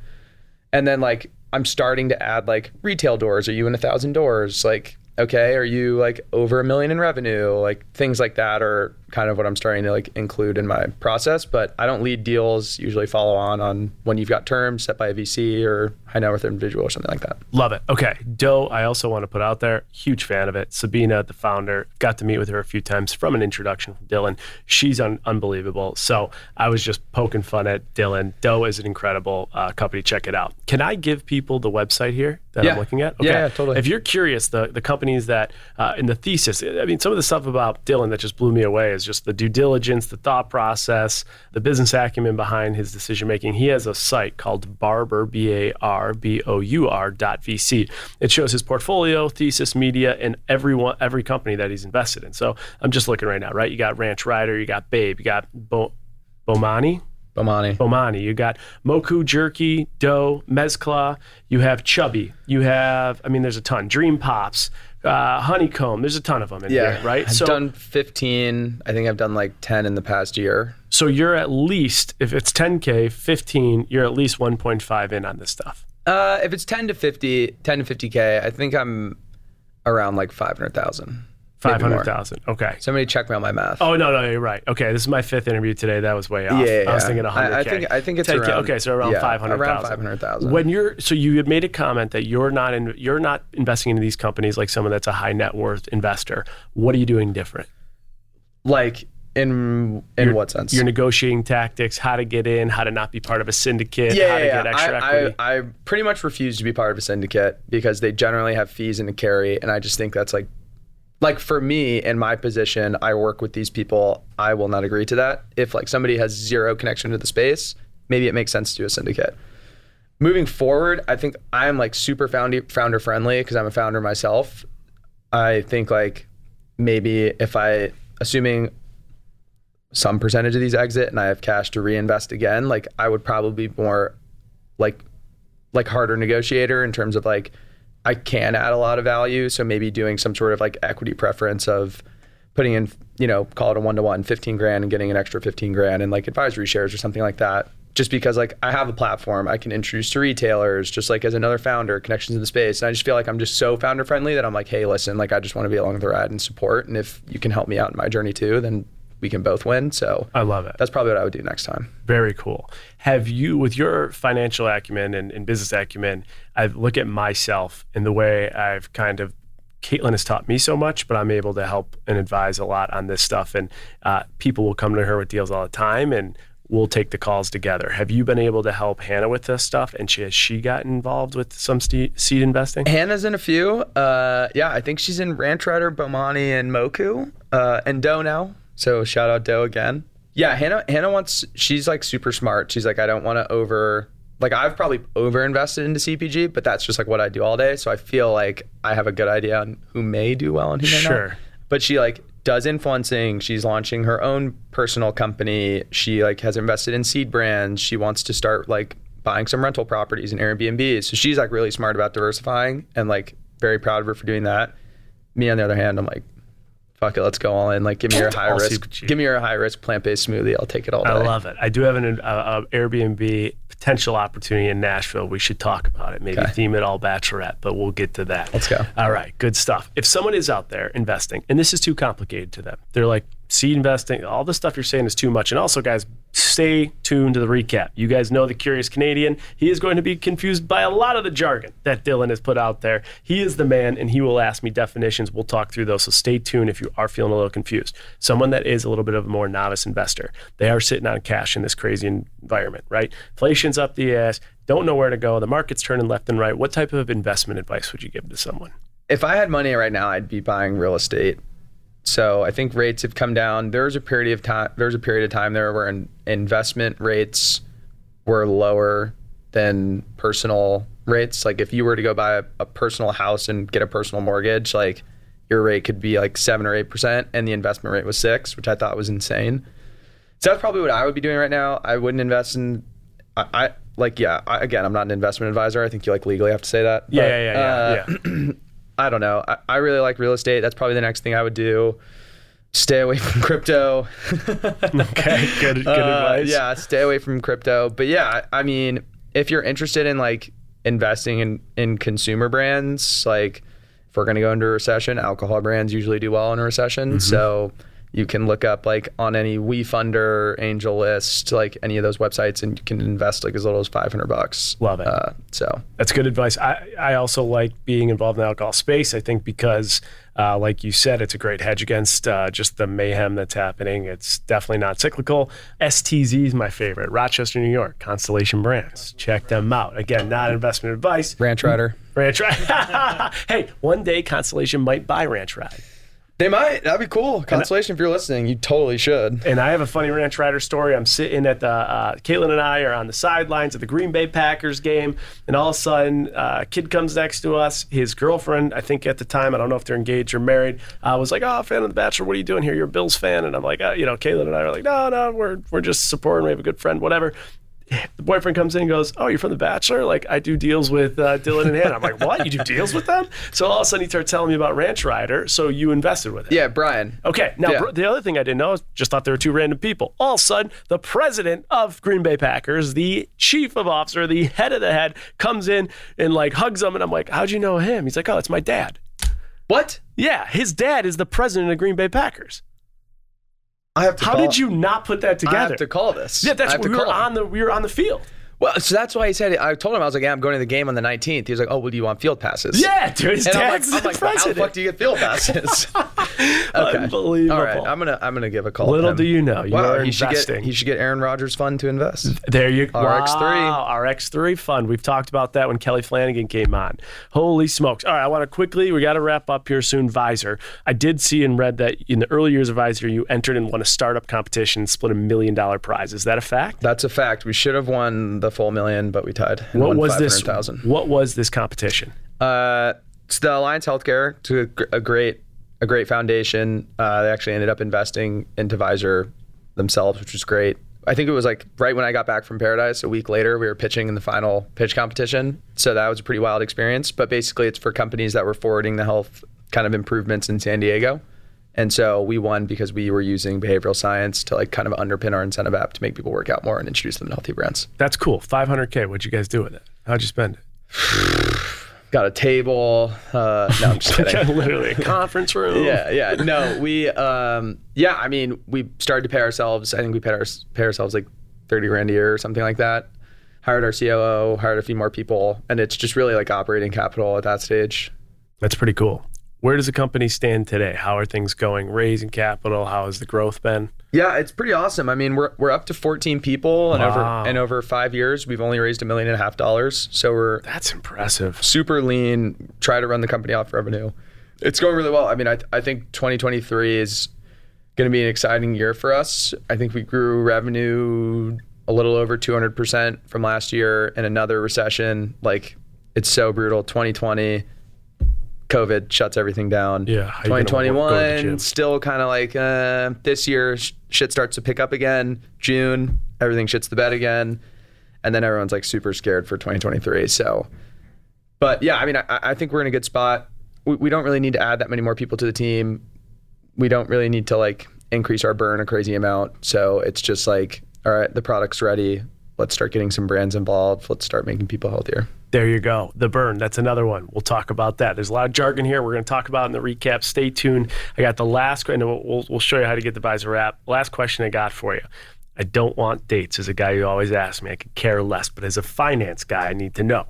C: And then like I'm starting to add like retail doors. Are you in a thousand doors? Like, okay, are you like over a million in revenue? Like things like that are kind of what I'm starting to like include in my process. But I don't lead deals. Usually follow on on when you've got terms set by a VC or high net worth individual or something like that.
B: Love it. Okay. Doe, I also want to put out there, huge fan of it. Sabina, the founder, got to meet with her a few times from an introduction from Dylan. She's un- unbelievable. So I was just poking fun at Dylan. Doe is an incredible uh, company. Check it out. Can I give people the website here that
C: Yeah.
B: I'm looking at?
C: Yeah, yeah, totally.
B: If you're curious, the, the companies that uh, in the thesis, I mean, some of the stuff about Dylan that just blew me away is just the due diligence, the thought process, the business acumen behind his decision making. He has a site called Barbour, B A R B O U R dot VC. It shows his portfolio, thesis, media, and everyone, every company that he's invested in. So I'm just looking right now, right? You got Ranch Rider, you got Babe, you got Bo- Bomani.
C: Bomani.
B: Bomani. You got Moku Jerky, Dough, Mezcla. You have Chubby. You have, I mean, there's a ton. Dream Pops, uh, Honeycomb. There's a ton of them in
C: Yeah,
B: here, right?
C: So I've
B: so,
C: done 15. I think I've done like 10 in the past year.
B: so you're at least, if it's 10K, 15, you're at least 1.5 in on this stuff.
C: Uh, if it's 10 to 50, 10 to 50k, I think I'm around like 500,000. Maybe more.
B: 500,000. Okay.
C: Somebody check me on my math.
B: Oh, no, no, you're right. Okay. This is my fifth interview today. That was way off.
C: Yeah,
B: I was
C: yeah.
B: thinking 100K.
C: I- I think- I think it's
B: 10K.
C: around-
B: Okay. So around
C: yeah,
B: 500,000.
C: around 500,000.
B: When you're, so you had made a comment that you're not in, you're not investing into these companies like someone that's a high net worth investor. What are you doing different?
C: Like in in
B: Your-
C: what sense?
B: Your negotiating tactics, how to get in, how to not be part of a syndicate,
C: yeah,
B: how to
C: yeah,
B: get
C: yeah.
B: extra
C: I,
B: equity.
C: I, I pretty much refuse to be part of a syndicate because they generally have fees and a carry, and I just think that's like, like for me in my position, I work with these people. I will not agree to that. If like somebody has zero connection to the space, maybe it makes sense to do a syndicate. Moving forward, I think I'm like super founder founder friendly because I'm a founder myself. I think like maybe if I assuming some percentage of these exit and I have cash to reinvest again, like I would probably be more like like harder negotiator in terms of like I can add a lot of value. So maybe doing some sort of like equity preference of putting in, you know, call it a one to one, 15 grand and getting an extra 15 grand and like advisory shares or something like that. Just because like I have a platform I can introduce to retailers, just like as another founder, connections in the space. And I just feel like I'm just so founder friendly that I'm like, hey, listen, like I just want to be along the ride and support. And if you can help me out in my journey too, then we can both win. So
B: I love it.
C: that's probably what I would do next time.
B: Very cool. Have you, with your financial acumen and, and business acumen, I look at myself in the way I've kind of, Caitlin has taught me so much, but I'm able to help and advise a lot on this stuff. And uh, people will come to her with deals all the time and we'll take the calls together. Have you been able to help Hannah with this stuff? And she, has she got involved with some ste- seed investing?
C: Hannah's in a few. Uh, yeah, I think she's in Ranch Rider, Bomani, and Moku, uh, and Doe now. So shout out Doe again. Yeah, Hannah. Hannah wants. She's like super smart. She's like, I don't want to over. Like I've probably over invested into CPG, but that's just like what I do all day. So I feel like I have a good idea on who may do well and who may
B: Sure.
C: not. But she like does influencing. She's launching her own personal company. She like has invested in seed brands. She wants to start like buying some rental properties and Airbnb. So she's like really smart about diversifying and like very proud of her for doing that. Me on the other hand, I'm like, fuck it, let's go all in. Like, give me your high
B: I'll
C: risk,
B: you-
C: give me your high risk plant based smoothie. I'll take it all day.
B: I love it. I do have an uh, uh, Airbnb potential opportunity in Nashville. We should talk about it. Maybe
C: Okay.
B: theme it all bachelorette, but we'll get to that.
C: Let's go.
B: All right, good stuff. If someone is out there investing, and this is too complicated to them, they're like seed investing. All the stuff you're saying is too much. And also, guys, stay tuned to the recap. You guys know the Curious Canadian. He is going to be confused by a lot of the jargon that Dylan has put out there. He is the man, and he will ask me definitions. We'll talk through those. So stay tuned if you are feeling a little confused. Someone that is a little bit of a more novice investor, they are sitting on cash in this crazy environment, right? Inflation's up the ass. Don't know where to go. The market's turning left and right. What type of investment advice would you give to someone?
C: if I had money right now, I'd be buying real estate. So I think rates have come down. There was a period of time. There was a period of time there where in, investment rates were lower than personal rates. Like if you were to go buy a, a personal house and get a personal mortgage, like your rate could be like seven or eight percent, and the investment rate was six, which I thought was insane. So that's probably what I would be doing right now. I wouldn't invest in. I, I like yeah. I, again, I'm not an investment advisor. I think you like legally have to say that.
B: Yeah,
C: But,
B: yeah, yeah,
C: uh,
B: yeah.
C: I don't know. I, I really like real estate. That's probably the next thing I would do. Stay away from crypto.
B: Okay, good, good
C: Uh,
B: advice.
C: Yeah, stay away from crypto. But yeah, I mean, if you're interested in like investing in in consumer brands, like if we're gonna go into a recession, alcohol brands usually do well in a recession.
B: Mm-hmm.
C: So you can look up like on any WeFunder, AngelList, like any of those websites, and you can invest like as little as 500 bucks.
B: Love it.
C: Uh, so
B: That's good advice. I, I also like being involved in the alcohol space. I think because, uh, like you said, it's a great hedge against uh, just the mayhem that's happening. It's definitely not cyclical. STZ is my favorite. Rochester, New York, Constellation Brands. Check them out. Again, not investment advice.
C: Ranch Rider.
B: Ranch Ride. hey, one day Constellation might buy Ranch Ride.
C: They might. That'd be cool. Constellation, if you're listening, you totally should.
B: And I have a funny Ranch Rider story. I'm sitting at the, uh, Caitlin and I are on the sidelines of the Green Bay Packers game, and all of a sudden, uh, a kid comes next to us. His girlfriend, I think at the time, I don't know if they're engaged or married, uh, was like, "Oh, fan of The Bachelor. What are you doing here? You're a Bills fan?" And I'm like, uh, "You know, Caitlin and I are like, no, no, we're we're just supporting. We have a good friend, whatever." The boyfriend comes in and goes, "Oh, you're from The Bachelor? Like I do deals with uh, Dylan and Hannah." I'm like, "What? You do deals with them?" So all of a sudden, he starts telling me about Ranch Rider. So you invested with it?
C: Yeah, Brian.
B: Okay. Now,
C: Yeah.
B: the other thing I didn't know is just thought there were two random people. All of a sudden, the president of Green Bay Packers, the chief of officer, the head of the head, comes in and like hugs him, and I'm like, "How'd you know him?" He's like, "Oh, it's my dad."
C: What?
B: Yeah, his dad is the president of Green Bay Packers.
C: I have to.
B: How
C: call,
B: did you not put that together?
C: I have to call this.
B: yeah, that's we were on the we were on the field.
C: Well, so that's why he said. I told him I was like, "Yeah, I'm going to the game on the 19th." He was like, "Oh, well, do you want field passes?"
B: Yeah, dude, his
C: And I'm like, I'm like, "Well, how the fuck do you get field passes? okay.
B: Unbelievable.
C: All right, I'm gonna I'm gonna give a call. to
B: Little do you know, you
C: wow,
B: are
C: he should get
B: investing.
C: he should get Aaron Rodgers fund to invest.
B: There you go.
C: RX3.
B: Wow, RX3 fund. We've talked about that when Kelley Flanagan came on. Holy smokes. All right, I want to quickly, we got to wrap up here soon. Vizer. I did see and read that in the early years of Vizer, you entered and won a startup competition and split a million dollar prize. Is that a fact?
C: That's a fact. We should have won the full million, but we tied.
B: What was this?
C: 500,000.
B: What was this competition?
C: Uh, it's the Alliance Healthcare. to a, a great, a great foundation. Uh, they actually ended up investing into Vizer themselves, which was great. I think it was like right when I got back from Paradise. A week later, we were pitching in the final pitch competition. So that was a pretty wild experience. But basically, it's for companies that were forwarding the health kind of improvements in San Diego. And so we won because we were using behavioral science to like kind of underpin our incentive app to make people work out more and introduce them to healthy brands.
B: That's cool. 500K. What'd you guys do with it? How'd you spend it?
C: Got a table. Uh, no, I'm just kidding.
B: Literally a conference room.
C: yeah, yeah. No, we, um, yeah. I mean, we started to pay ourselves. I think we paid, our, pay ourselves like thirty grand a year or something like that. Hired our COO, hired a few more people, and it's just really like operating capital at that stage.
B: That's pretty cool. Where does the company stand today? How are things going? Raising capital? How has the growth been?
C: Yeah, it's pretty awesome. I mean, we're we're up to 14 people, and
B: Wow.
C: over and over five years, we've only raised a million and a half dollars. So we're
B: That's impressive.
C: super lean. Try to run the company off revenue. It's going really well. I mean, I I think 2023 is going to be an exciting year for us. I think we grew revenue a little over 200% from last year in another recession. Like it's so brutal. 2020 COVID shuts everything down.
B: Yeah, how you go to the gym?
C: 2021 still kind of like uh, this year sh- shit starts to pick up again. June everything shits the bed again, and then everyone's like super scared for 2023. So, but yeah, I mean, I, I think we're in a good spot. We, we don't really need to add that many more people to the team. We don't really need to like increase our burn a crazy amount. So it's just like, all right, the product's ready. Let's start getting some brands involved. Let's start making people healthier.
B: There you go. The burn. That's another one. We'll talk about that. There's a lot of jargon here. We're going to talk about in the recap. Stay tuned. I got the last, and we'll, we'll, show you how to get the Vizer a wrap. Last question I got for you. I don't want dates. As a guy who always asks me, I could care less. But as a finance guy, I need to know.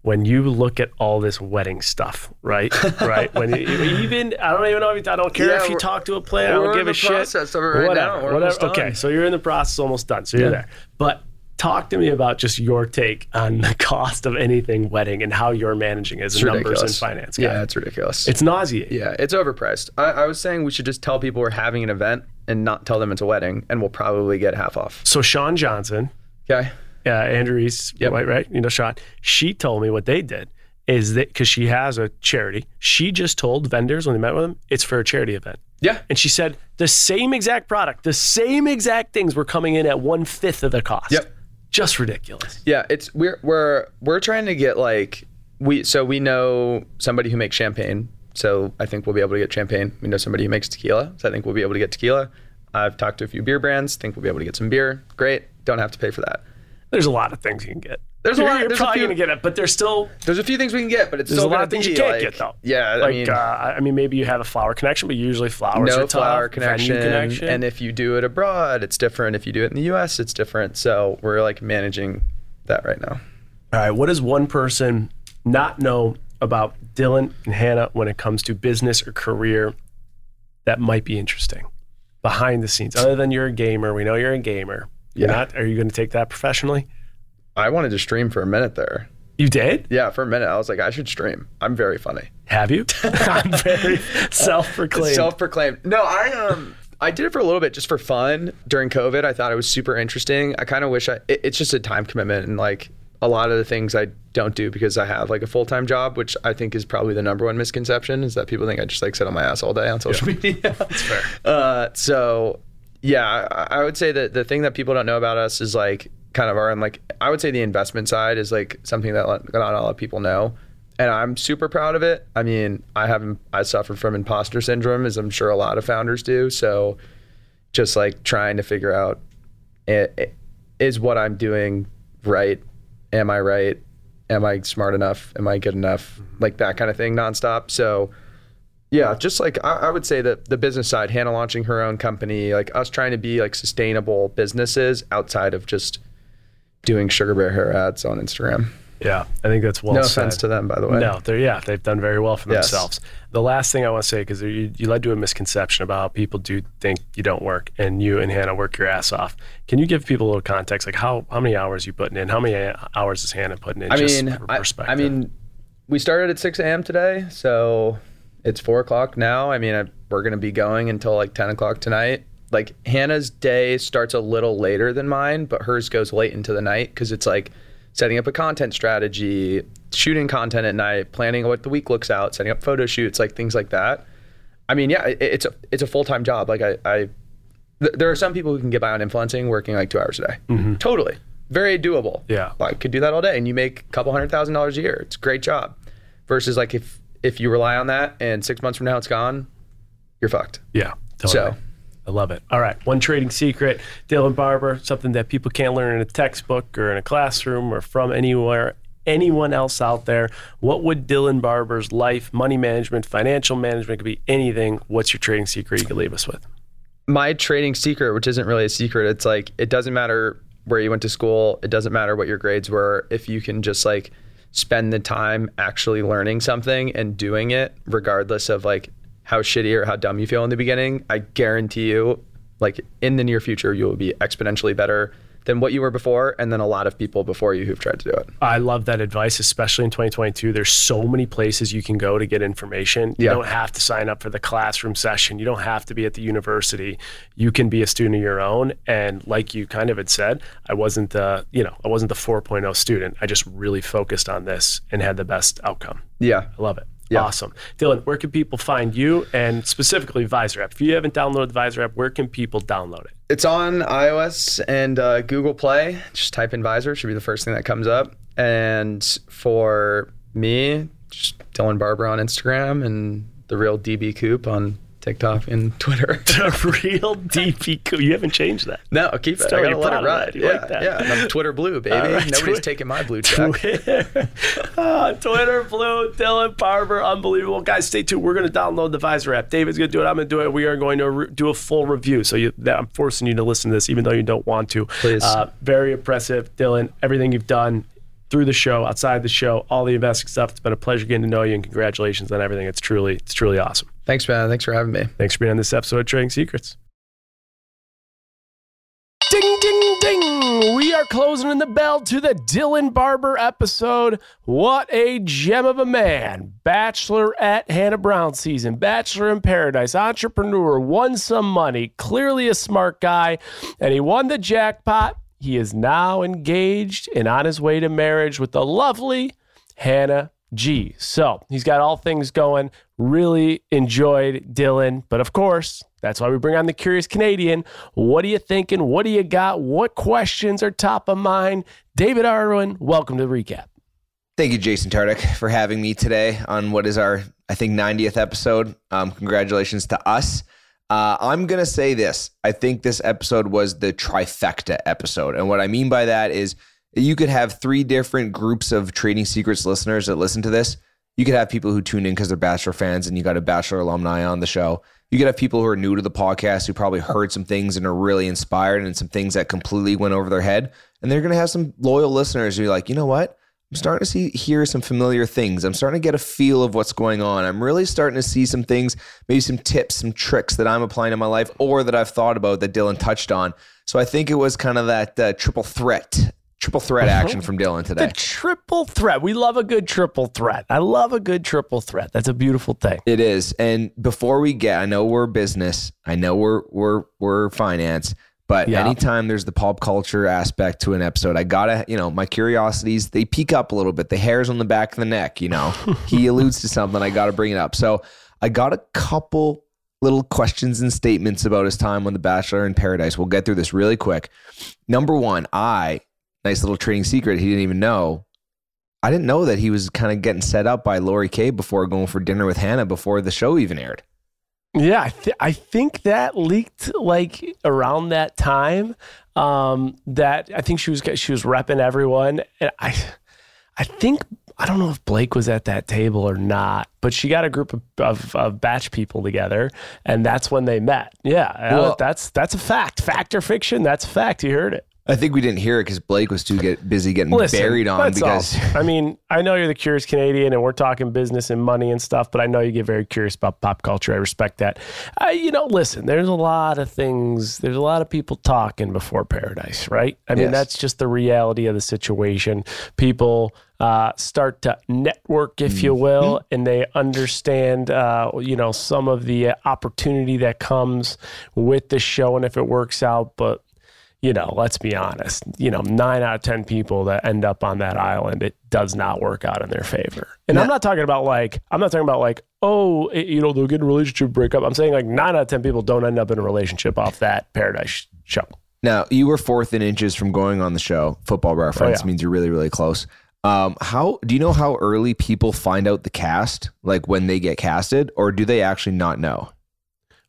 B: When you look at all this wedding stuff, right? right. When you, even I don't even know if you, I don't care
C: Yeah,
B: if you talk to a planner. I don't give a shit.
C: right
B: whatever.
C: now.
B: Whatever. Okay, so you're in the process, almost done. So you're
C: Yeah.
B: there. But talk to me about just your take on the cost of anything wedding and how you're managing as a numbers and finance guy.
C: Yeah, it's ridiculous.
B: It's nauseating.
C: Yeah, it's overpriced. I, I was saying we should just tell people we're having an event and not tell them it's a wedding, and we'll probably get half off.
B: So Shawn Johnson,
C: Okay.
B: uh, Andrew East,
C: Yep.
B: right, right, you know, Shawn, she told me what they did is that because she has a charity, she just told vendors when they met with them, it's for a charity event.
C: Yeah.
B: And she said the same exact product, the same exact things were coming in at one fifth of the cost.
C: Yep.
B: Just ridiculous.
C: Yeah, it's we're we're we're trying to get like we so we know somebody who makes champagne. So I think we'll be able to get champagne. We know somebody who makes tequila. So I think we'll be able to get tequila. I've talked to a few beer brands. Think we'll be able to get some beer. Great. Don't have to pay for that.
B: There's a lot of things you can get.
C: There's a
B: you're,
C: lot-
B: You're
C: there's a
B: probably
C: few-
B: to get it, but there's still
C: There's a few things we can get, but it's
B: there's
C: still
B: a lot of things you can't
C: like,
B: get though.
C: Yeah,
B: like
C: I mean,
B: uh, I mean, maybe you have a flower connection, but usually flowers
C: no
B: tough.
C: flower
B: Venue
C: connection,
B: connection.
C: and if you do it abroad, it's different. If you do it in the U.S., it's different. So we're like managing that right now.
B: All right, what does one person not know about Dylan and Hannah when it comes to business or career that might be interesting behind the scenes? Other than you're a gamer, we know you're a gamer. You're
C: Yeah.
B: not. Are you going to take that professionally?
C: I wanted to stream for a minute there.
B: You did?
C: Yeah, for a minute, I was like, I should stream. I'm very funny.
B: Have you? I'm very self-proclaimed.
C: Self-proclaimed. No, I um, I did it for a little bit just for fun during COVID. I thought it was super interesting. I kind of wish I. It, it's just a time commitment and like a lot of the things I don't do because I have like a full-time job, which I think is probably the number one misconception is that people think I just like sit on my ass all day on social media. That's
B: fair.
C: Uh, so yeah, I, I would say that the thing that people don't know about us is like kind of our and like I would say the investment side is like something that not a lot of people know. And I'm super proud of it. I mean, I haven't I suffered from imposter syndrome as I'm sure a lot of founders do. So just like trying to figure out i- i- is what I'm doing right? Am I right? Am I smart enough? Am I good enough? Mm-hmm. Like that kind of thing nonstop. So yeah, just like I, I would say that the business side, Hannah launching her own company, like us trying to be like sustainable businesses outside of just doing sugar bear hair ads on Instagram.
B: Yeah, I think that's well
C: no
B: said.
C: offense to them, by the way.
B: No, they're yeah, they've done very well for
C: Yes.
B: themselves. The last thing I want to say because you, you led to a misconception about how people do think you don't work, and you and Hannah work your ass off. Can you give people a little context, like how how many hours you putting in? How many hours is Hannah putting in?
C: I
B: just
C: mean, I. I mean, we started at 6 a.m. today, so it's four o'clock now. I mean, I, we're gonna be going until like 10 o'clock tonight. Like Hannah's day starts a little later than mine, but hers goes late into the night because it's like setting up a content strategy, shooting content at night, planning what the week looks out, setting up photo shoots, like things like that. I mean, yeah, it, it's a it's a full time job. Like I, I th- there are some people who can get by on influencing working like two hours a day. Mm-hmm. Totally, very doable.
B: Yeah.
C: I could do that all day, and you make a couple hundred thousand dollars a year. It's a great job. Versus like if if you rely on that and six months from now it's gone, you're fucked.
B: yeah, totally.
C: So
B: I love it. All right, one trading secret, Dylan Barbour, something that people can't learn in a textbook or in a classroom or from anywhere. Anyone else out there? What would Dylan Barbour's life, money management, financial management could be anything? What's your trading secret you could leave us with?
C: my trading secret, which isn't really a secret, it's like it doesn't matter where you went to school, it doesn't matter what your grades were. If you can just like spend the time actually learning something and doing it, regardless of like how shitty or how dumb you feel in the beginning, I guarantee you, like in the near future, you will be exponentially better than what you were before, and then a lot of people before you who've tried to do it.
B: I love that advice, especially in 2022. There's so many places you can go to get information. You
C: Yeah.
B: don't have to sign up for the classroom session. You don't have to be at the university. You can be a student of your own. And like you kind of had said, I wasn't the, you know, I wasn't the 4.0 student. I just really focused on this and had the best outcome.
C: Yeah.
B: I love it.
C: Yeah.
B: Awesome. Dylan, where can people find you and specifically Vizer app? If you haven't downloaded the Vizer app, where can people download it?
C: It's on iOS and uh, Google Play. Just type in Vizer, should be the first thing that comes up. And for me, just Dylan Barbour on Instagram and the real DB Coop on TikTok and Twitter.
B: The real DP. Co- You haven't changed that.
C: no, I'll keep it.
B: Still,
C: I gotta let it
B: of
C: ride.
B: You
C: yeah,
B: like that.
C: yeah. And I'm Twitter blue, baby.
B: Right,
C: Nobody's
B: Twi-
C: taking my blue check.
B: Twitter, Ah, Twitter Blue, Dylan Barbour, unbelievable. Guys, stay tuned. We're going to download the Vizer app. David's going to do it. I'm going to do it. We are going to re- do a full review. So you, that, I'm forcing you to listen to this, even though you don't want to.
C: Please.
B: Uh, very impressive, Dylan. Everything you've done through the show, outside the show, all the investing stuff. It's been a pleasure getting to know you, and congratulations on everything. It's truly, it's truly awesome.
C: Thanks, man. Thanks for having me.
B: Thanks for being on this episode of Trading Secrets. Ding, ding, ding. We are closing in the bell to the Dylan Barbour episode. What a gem of a man. Bachelorette Hannah Brown season, Bachelor in Paradise, entrepreneur, won some money, clearly a smart guy, and he won the jackpot. He is now engaged and on his way to marriage with the lovely Hannah G. So he's got all things going. Really enjoyed Dylan. But of course, that's why we bring on the curious Canadian. What are you thinking? What do you got? What questions are top of mind? David Arwin, welcome to the recap.
D: Thank you, Jason Tartick, for having me today on what is our, I think, 90th episode. Um, congratulations to us. Uh, I'm going to say this. I think this episode was the trifecta episode. And what I mean by that is you could have three different groups of Trading Secrets listeners that listen to this. You could have people who tune in because they're Bachelor fans and you got a Bachelor alumni on the show. You could have people who are new to the podcast who probably heard some things and are really inspired and some things that completely went over their head. And they're going to have some loyal listeners who are like, you know what? I'm starting to see hear some familiar things. I'm starting to get a feel of what's going on. I'm really starting to see some things, maybe some tips, some tricks that I'm applying in my life or that I've thought about that Dylan touched on. So I think it was kind of that uh, triple threat, triple threat uh-huh. action from Dylan today.
B: The triple threat. We love a good triple threat. I love a good triple threat. That's a beautiful thing.
D: It is. And before we get, I know we're business. I know we're we're we're finance. But
B: Yeah.
D: anytime there's the pop culture aspect to an episode, I gotta, you know, my curiosities they peak up a little bit. The hairs on the back of the neck, you know, he alludes to something. I gotta bring it up. So I got a couple little questions and statements about his time on The Bachelor in Paradise. We'll get through this really quick. Number one, I nice little trading secret he didn't even know. I didn't know that he was kind of getting set up by Lori Kay before going for dinner with Hannah before the show even aired.
B: Yeah, I, th- I think that leaked like around that time. Um, that I think she was she was repping everyone, and I, I think I don't know if Blake was at that table or not, but she got a group of, of, of batch people together, and that's when they met. Yeah,
D: Well-
B: that's that's a fact. Fact or fiction? That's a fact. You heard it.
D: I think we didn't hear it because Blake was too get busy getting
B: Listen,
D: buried on because
B: all. I mean, I know you're the curious Canadian, and we're talking business and money and stuff, but I know you get very curious about pop culture. I respect that. Uh, you know, listen, there's a lot of things. There's a lot of people talking before Paradise, right? I mean,
D: Yes.
B: that's just the reality of the situation. People uh, start to network, if you will, and they understand, uh, you know, some of the opportunity that comes with the show, and if it works out, but you know, let's be honest, you know, nine out of 10 people that end up on that island, it does not work out in their favor. And I'm not talking about like, I'm not talking about like, oh, it- you know, they'll get a relationship breakup. I'm saying like nine out of 10 people don't end up in a relationship off that paradise show.
D: now you were fourth in inches from going on the show. Football reference
B: Oh, yeah.
D: means you're really really close. Um, how do you know how early people find out the cast, like when they get casted, or do they actually not know?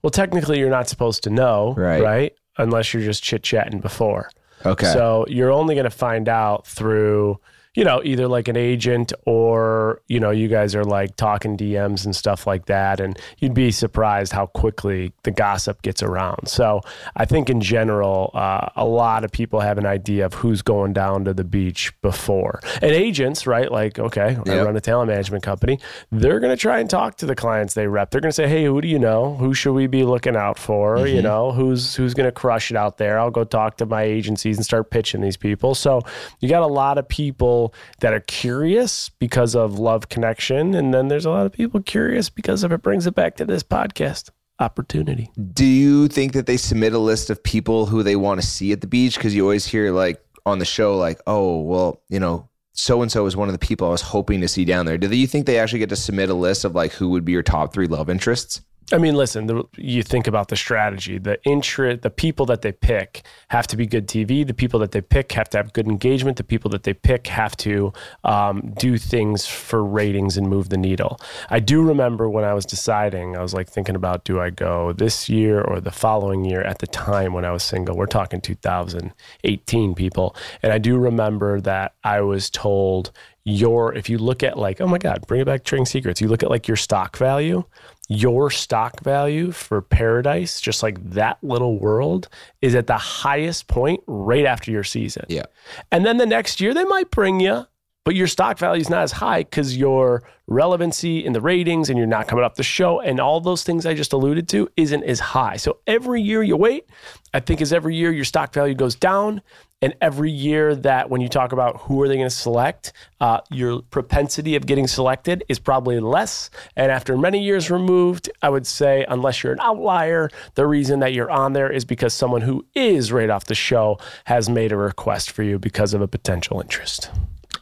B: Well, technically, you're not supposed to know,
D: Right.
B: right? Unless you're just chit chatting before.
D: Okay,
B: So you're only going to find out through, you know, either like an agent or, you know, you guys are like talking DMs and stuff like that. And you'd be surprised how quickly the gossip gets around. So I think in general, uh, a lot of people have an idea of who's going down to the beach before. And agents, right? Like, okay, I run a talent management company. They're going to try and talk to the clients they rep. They're going to say, hey, who do you know? Who should we be looking out for? You know, who's who's going to crush it out there? I'll go talk to my agencies and start pitching these people. So you got a lot of people that are curious because of love connection, and then there's a lot of people curious because of it brings it back to this podcast opportunity.
D: do you think that they submit a list of people who they want to see at the beach? Because you always hear like on the show, like, oh, well, you know, so and so is one of the people I was hoping to see down there. Do you think they actually get to submit a list of like who would be your top three love interests?
B: I mean, listen, the, you think about the strategy. The interest, the people that they pick have to be good TV. The people that they pick have to have good engagement. The people that they pick have to um, do things for ratings and move the needle. I do remember when I was deciding, I was like thinking about do I go this year or the following year at the time when I was single. We're talking 2018 people. And I do remember that I was told, your if you look at like oh my god bring it back trading secrets you look at like your stock value your stock value for paradise, just like that little world, is at the highest point right after your season.
D: Yeah.
B: And then the next year, they might bring you, but your stock value is not as high because your relevancy in the ratings and you're not coming up the show and all those things I just alluded to isn't as high. So every year you wait, I think as every year your stock value goes down, and every year that when you talk about who are they going to select, uh, your propensity of getting selected is probably less. And after many years removed, I would say, unless you're an outlier, the reason that you're on there is because someone who is right off the show has made a request for you because of a potential interest.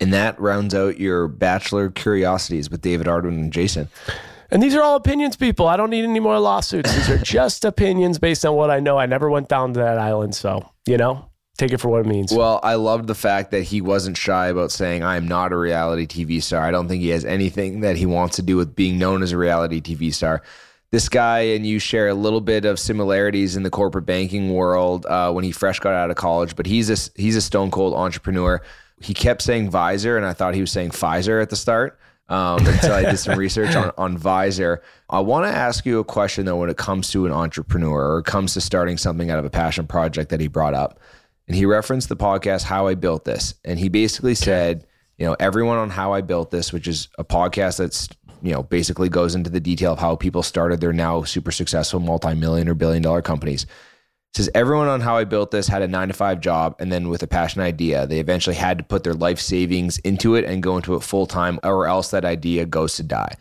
D: And that rounds out your Bachelor Curiosities with David Arden and Jason.
B: And these are all opinions, people. I don't need any more lawsuits. These are just opinions based on what I know. I never went down to that island. So, you know, take it for what it means.
D: Well, I loved the fact that he wasn't shy about saying, I am not a reality TV star. I don't think he has anything that he wants to do with being known as a reality TV star. This guy and you share a little bit of similarities in the corporate banking world uh, when he fresh got out of college, but he's a, he's a stone cold entrepreneur. He kept saying Vizer, and I thought he was saying Pfizer at the start. Um, until I did some research on, on Vizer. I want to ask you a question though when it comes to an entrepreneur or it comes to starting something out of a passion project that he brought up and he referenced the podcast How I Built This, and he basically said, you know, everyone on How I Built This, which is a podcast that's you know basically goes into the detail of how people started their now super successful multi-million or billion dollar companies says everyone on how I built this had a nine to five job, and then with a passion idea, they eventually had to put their life savings into it and go into it full time, or else that idea goes to die.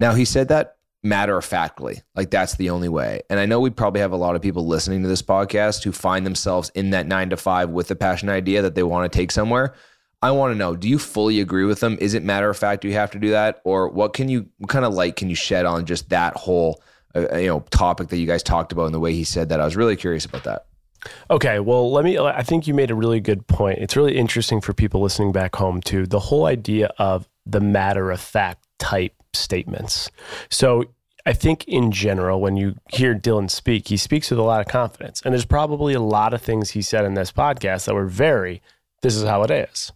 D: Now he said that matter of factly. Like that's the only way. And I know we probably have a lot of people listening to this podcast who find themselves in that nine to five with a passion idea that they want to take somewhere. I want to know, do you fully agree with them? Is it matter of fact you have to do that? Or what can you, what kind of light can you shed on just that whole, uh, you know, topic that you guys talked about and the way he said that? I was really curious about that.
B: Okay, well, let me. I think you made a really good point. It's really interesting for people listening back home too. The whole idea of the matter of fact type statements. So I think in general, when you hear Dylan speak, he speaks with a lot of confidence. And there's probably a lot of things he said in this podcast that were very, this is how it is.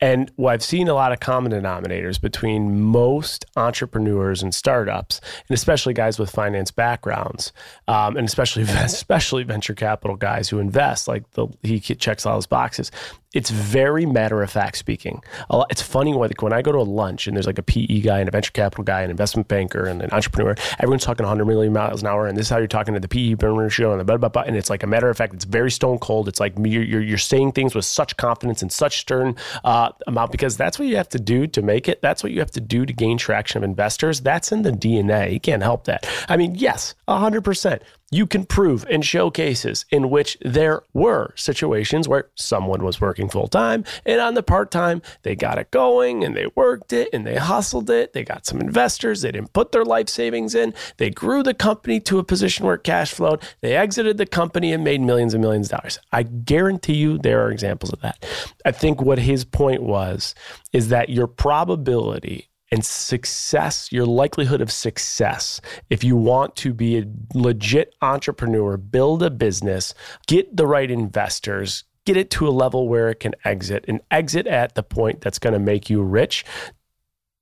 B: And I've seen a lot of common denominators between most entrepreneurs and startups, and especially guys with finance backgrounds, um, and especially especially venture capital guys who invest, like the, he checks all his boxes it's very matter of fact speaking. It's funny when, when I go to a lunch and there's like a PE guy and a venture capital guy, an investment banker and an entrepreneur. Everyone's talking 100 million miles an hour, and this is how you're talking to the PE burner show and the blah blah blah. And it's like a matter of fact. It's very stone cold. It's like you're you're, you're saying things with such confidence and such stern uh, amount because that's what you have to do to make it. That's what you have to do to gain traction of investors. That's in the DNA. You can't help that. I mean, yes, 100 percent you can prove and show cases in which there were situations where someone was working full time and on the part time, they got it going and they worked it and they hustled it. They got some investors. They didn't put their life savings in. They grew the company to a position where cash flowed. They exited the company and made millions and millions of dollars. I guarantee you there are examples of that. I think what his point was is that your probability and success, your likelihood of success, if you want to be a legit entrepreneur, build a business, get the right investors, get it to a level where it can exit and exit at the point that's going to make you rich,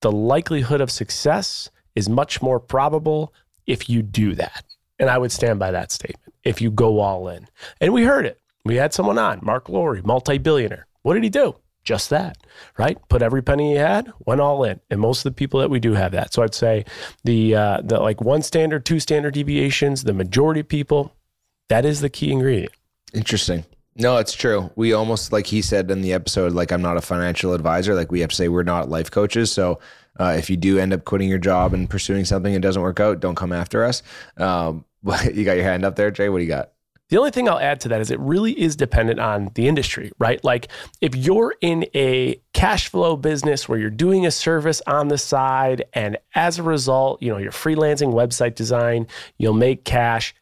B: the likelihood of success is much more probable if you do that. And I would stand by that statement if you go all in. And we heard it. We had someone on, Marc Lore, multi billionaire. What did he do? Just that, right? Put every penny he had, went all in. And most of the people that we do have that. So I'd say the uh, the like one standard, two standard deviations, the majority of people, that is the key ingredient.
D: Interesting. No, it's true. We almost like he said in the episode, like I'm not a financial advisor. Like we have to say we're not life coaches. So uh, if you do end up quitting your job and pursuing something and doesn't work out, don't come after us. Um, but you got your hand up there, Jay. What do you got?
B: The only thing I'll add to that is it really is dependent on the industry, right? Like if you're in a cash flow business where you're doing a service on the side and as a result, you know, you're freelancing website design, you'll make cash.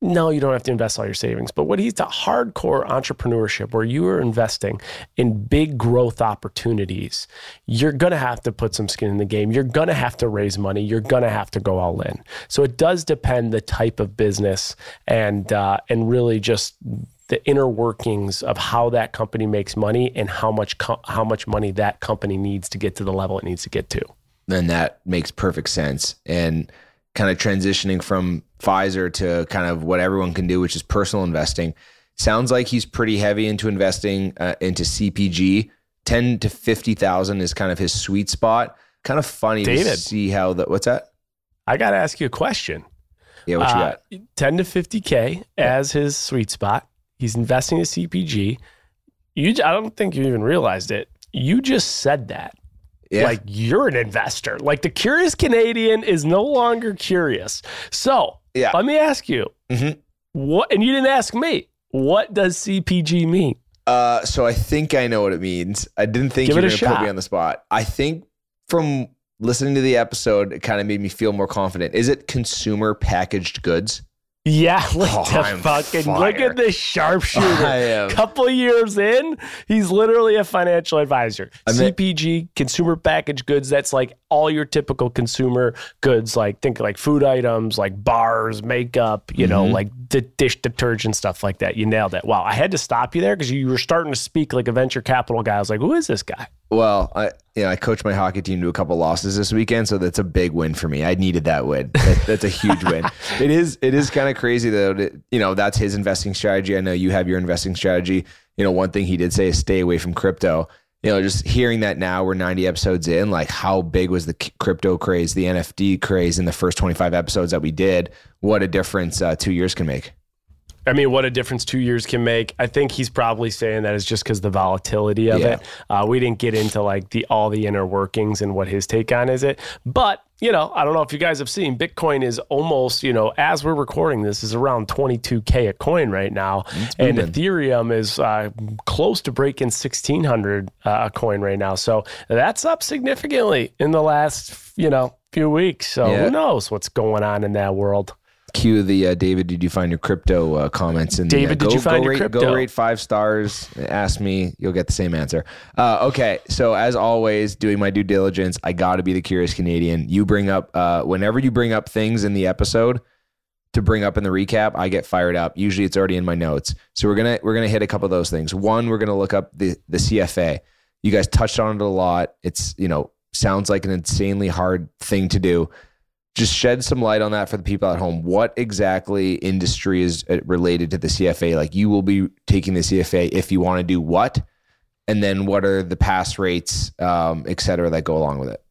B: No, you don't have to invest all your savings. But what he's to hardcore entrepreneurship where you are investing in big growth opportunities, you're going to have to put some skin in the game. You're going to have to raise money. You're going to have to go all in. So it does depend the type of business and uh, and really just the inner workings of how that company makes money and how much co- how much money that company needs to get to the level it needs to get to.
D: Then that makes perfect sense. And kind of transitioning from Pfizer to kind of what everyone can do, which is personal investing. Sounds like he's pretty heavy into investing uh, into CPG. Ten to fifty thousand is kind of his sweet spot. Kind of funny to see how that. What's that?
B: I got to ask you a question.
D: Yeah, what you
B: Uh,
D: got?
B: 10 to 50K as his sweet spot. He's investing in CPG. You, I don't think you even realized it. You just said that.
D: Yeah,
B: Like you're an investor. Like the curious Canadian is no longer curious. So
D: Yeah.
B: let me ask you
D: Mhm.
B: what, and you didn't ask me, what does CPG mean?
D: Uh, so I think I know what it means. I didn't think
B: Give
D: you were going to put me on the spot. I think from listening to the episode, it kind of made me feel more confident. Is it consumer packaged goods?
B: Yeah, look
D: Oh, I'm
B: fucking
D: fire.
B: look at this sharpshooter. Couple years in, he's literally a financial advisor.
D: I mean-
B: CPG, consumer packaged goods. That's like all your typical consumer goods. Like think like food items, like bars, makeup. You know,
D: Mhm.
B: like the dish detergent stuff like that. You nailed it. Wow, I had to stop you there because you were starting to speak like a venture capital guy. I was like, who is this guy?
D: Well, I you know I coached my hockey team to a couple losses this weekend, so that's a big win for me. I needed that win. That, that's a huge win. It is it is kind of crazy though. That, you know that's his investing strategy. I know you have your investing strategy. You know one thing he did say is stay away from crypto. You know just hearing that now we're 90 episodes in, like how big was the crypto craze, the NFT craze in the first 25 episodes that we did? What a difference uh, two years can make.
B: I mean, what a difference two years can make. I think he's probably saying that is just because the volatility of
D: Yeah.
B: it. Uh, we didn't get into like the all the inner workings and what his take on is it. But you know, I don't know if you guys have seen Bitcoin is almost you know as we're recording this is around 22k a coin right now, and. Ethereum is uh, close to breaking 1600 uh, a coin right now. So that's up significantly in the last you know few weeks. So
D: Yeah.
B: who knows what's going on in that world?
D: Cue the uh, David. Did you find your crypto uh, comments? In the,
B: David,
D: uh,
B: did
D: go,
B: you find your
D: rate,
B: crypto?
D: Go rate five stars. Ask me. You'll get the same answer. Uh, okay. So as always, doing my due diligence, I got to be the curious Canadian. You bring up uh, whenever you bring up things in the episode to bring up in the recap, I get fired up. Usually, it's already in my notes. So we're gonna we're gonna hit a couple of those things. One, we're gonna look up the the CFA. You guys touched on it a lot. It's you know sounds like an insanely hard thing to do just shed some light on that for the people at home. What exactly industry is uh, related to the CFA? Like you will be taking the CFA if you want to do what, and then what are the pass rates, um, et cetera, that go along with it.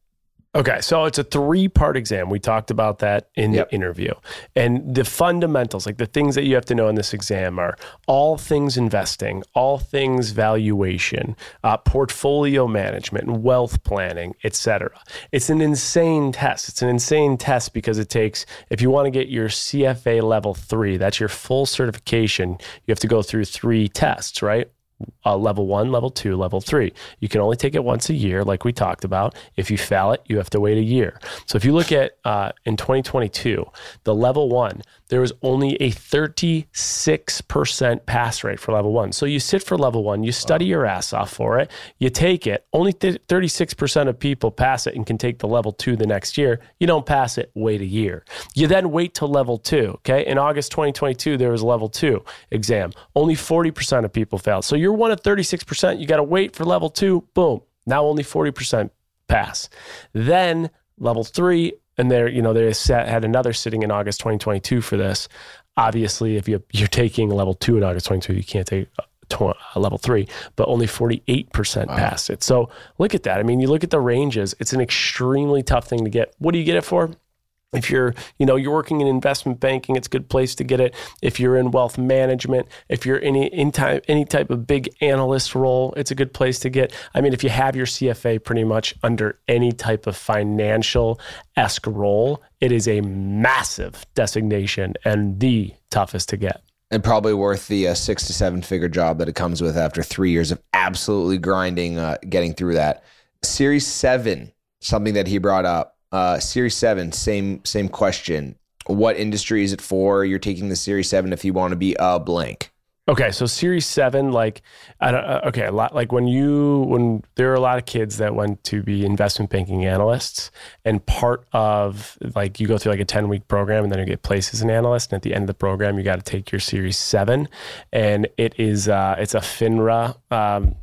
B: Okay, so it's a three part exam. We talked about that in
D: Yep.
B: the interview. And the fundamentals, like the things that you have to know in this exam, are all things investing, all things valuation, uh, portfolio management, wealth planning, etc. It's an insane test. It's an insane test because it takes, if you want to get your CFA level three, that's your full certification, you have to go through three tests, right? Uh, level one, level two, level three. You can only take it once a year, like we talked about. If you fail it, you have to wait a year. So if you look at uh, in 2022, the level one, there was only a 36% pass rate for level one. So you sit for level one, you study your ass off for it, you take it. Only th- 36% of people pass it and can take the level two the next year. You don't pass it, wait a year. You then wait till level two. Okay. In August 2022, there was a level two exam. Only 40% of people failed. So you're one of 36%. You got to wait for level two. Boom. Now only 40% pass. Then level three, and there, you know, they sat, had another sitting in August 2022 for this. Obviously, if you, you're taking level two in August 22, you can't take uh, uh, level three, but only 48% passed it. So look at that. I mean, you look at the ranges, it's an extremely tough thing to get. What do you get it for? If you're, you know, you're working in investment banking, it's a good place to get it. If you're in wealth management, if you're any, in type, any type of big analyst role, it's a good place to get. I mean, if you have your CFA pretty much under any type of financial esque role, it is a massive designation and the toughest to get.
D: and probably worth the uh, six to seven figure job that it comes with after three years of absolutely grinding, uh, getting through that. Series seven, something that he brought up. Uh, series seven, same same question. What industry is it for? You're taking the Series seven if you want to be a blank.
B: Okay, so Series Seven, like, I don't. Uh, okay, a lot. Like when you when there are a lot of kids that went to be investment banking analysts, and part of like you go through like a ten week program, and then you get placed as an analyst, and at the end of the program, you got to take your Series Seven, and it is uh, it's a FINRA. Um,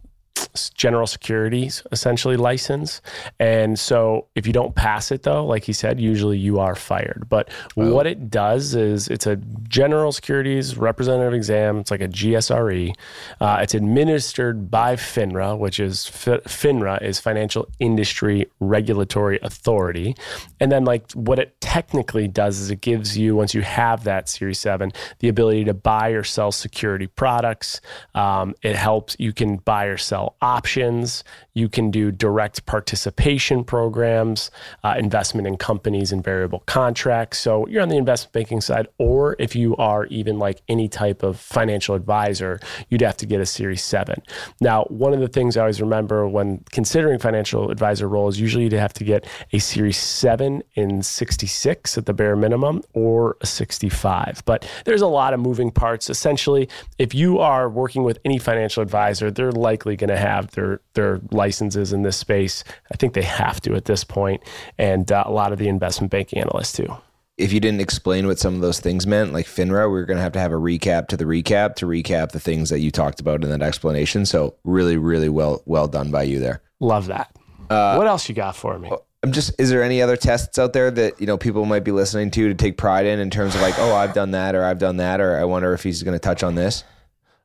B: general securities essentially license. And so if you don't pass it though, like he said, usually you are fired. But oh. what it does is it's a general securities representative exam. It's like a GSRE. Uh, it's administered by FINRA, which is FINRA is Financial Industry Regulatory Authority. And then like what it technically does is it gives you, once you have that Series 7, the ability to buy or sell security products. Um, it helps, you can buy or sell options. You can do direct participation programs, uh, investment in companies and variable contracts. So you're on the investment banking side, or if you are even like any type of financial advisor, you'd have to get a Series 7. Now, one of the things I always remember when considering financial advisor roles, usually you'd have to get a Series 7 in 66 at the bare minimum or a 65. But there's a lot of moving parts. Essentially, if you are working with any financial advisor, they're likely going to have their their licenses in this space. I think they have to at this point, and uh, a lot of the investment banking analysts too.
D: If you didn't explain what some of those things meant, like FINRA, we are going to have to have a recap to the recap to recap the things that you talked about in that explanation. So really, really well well done by you there.
B: Love that. Uh, what else you got for me?
D: I'm just. Is there any other tests out there that you know people might be listening to to take pride in in terms of like, oh, I've done that, or I've done that, or I wonder if he's going to touch on this.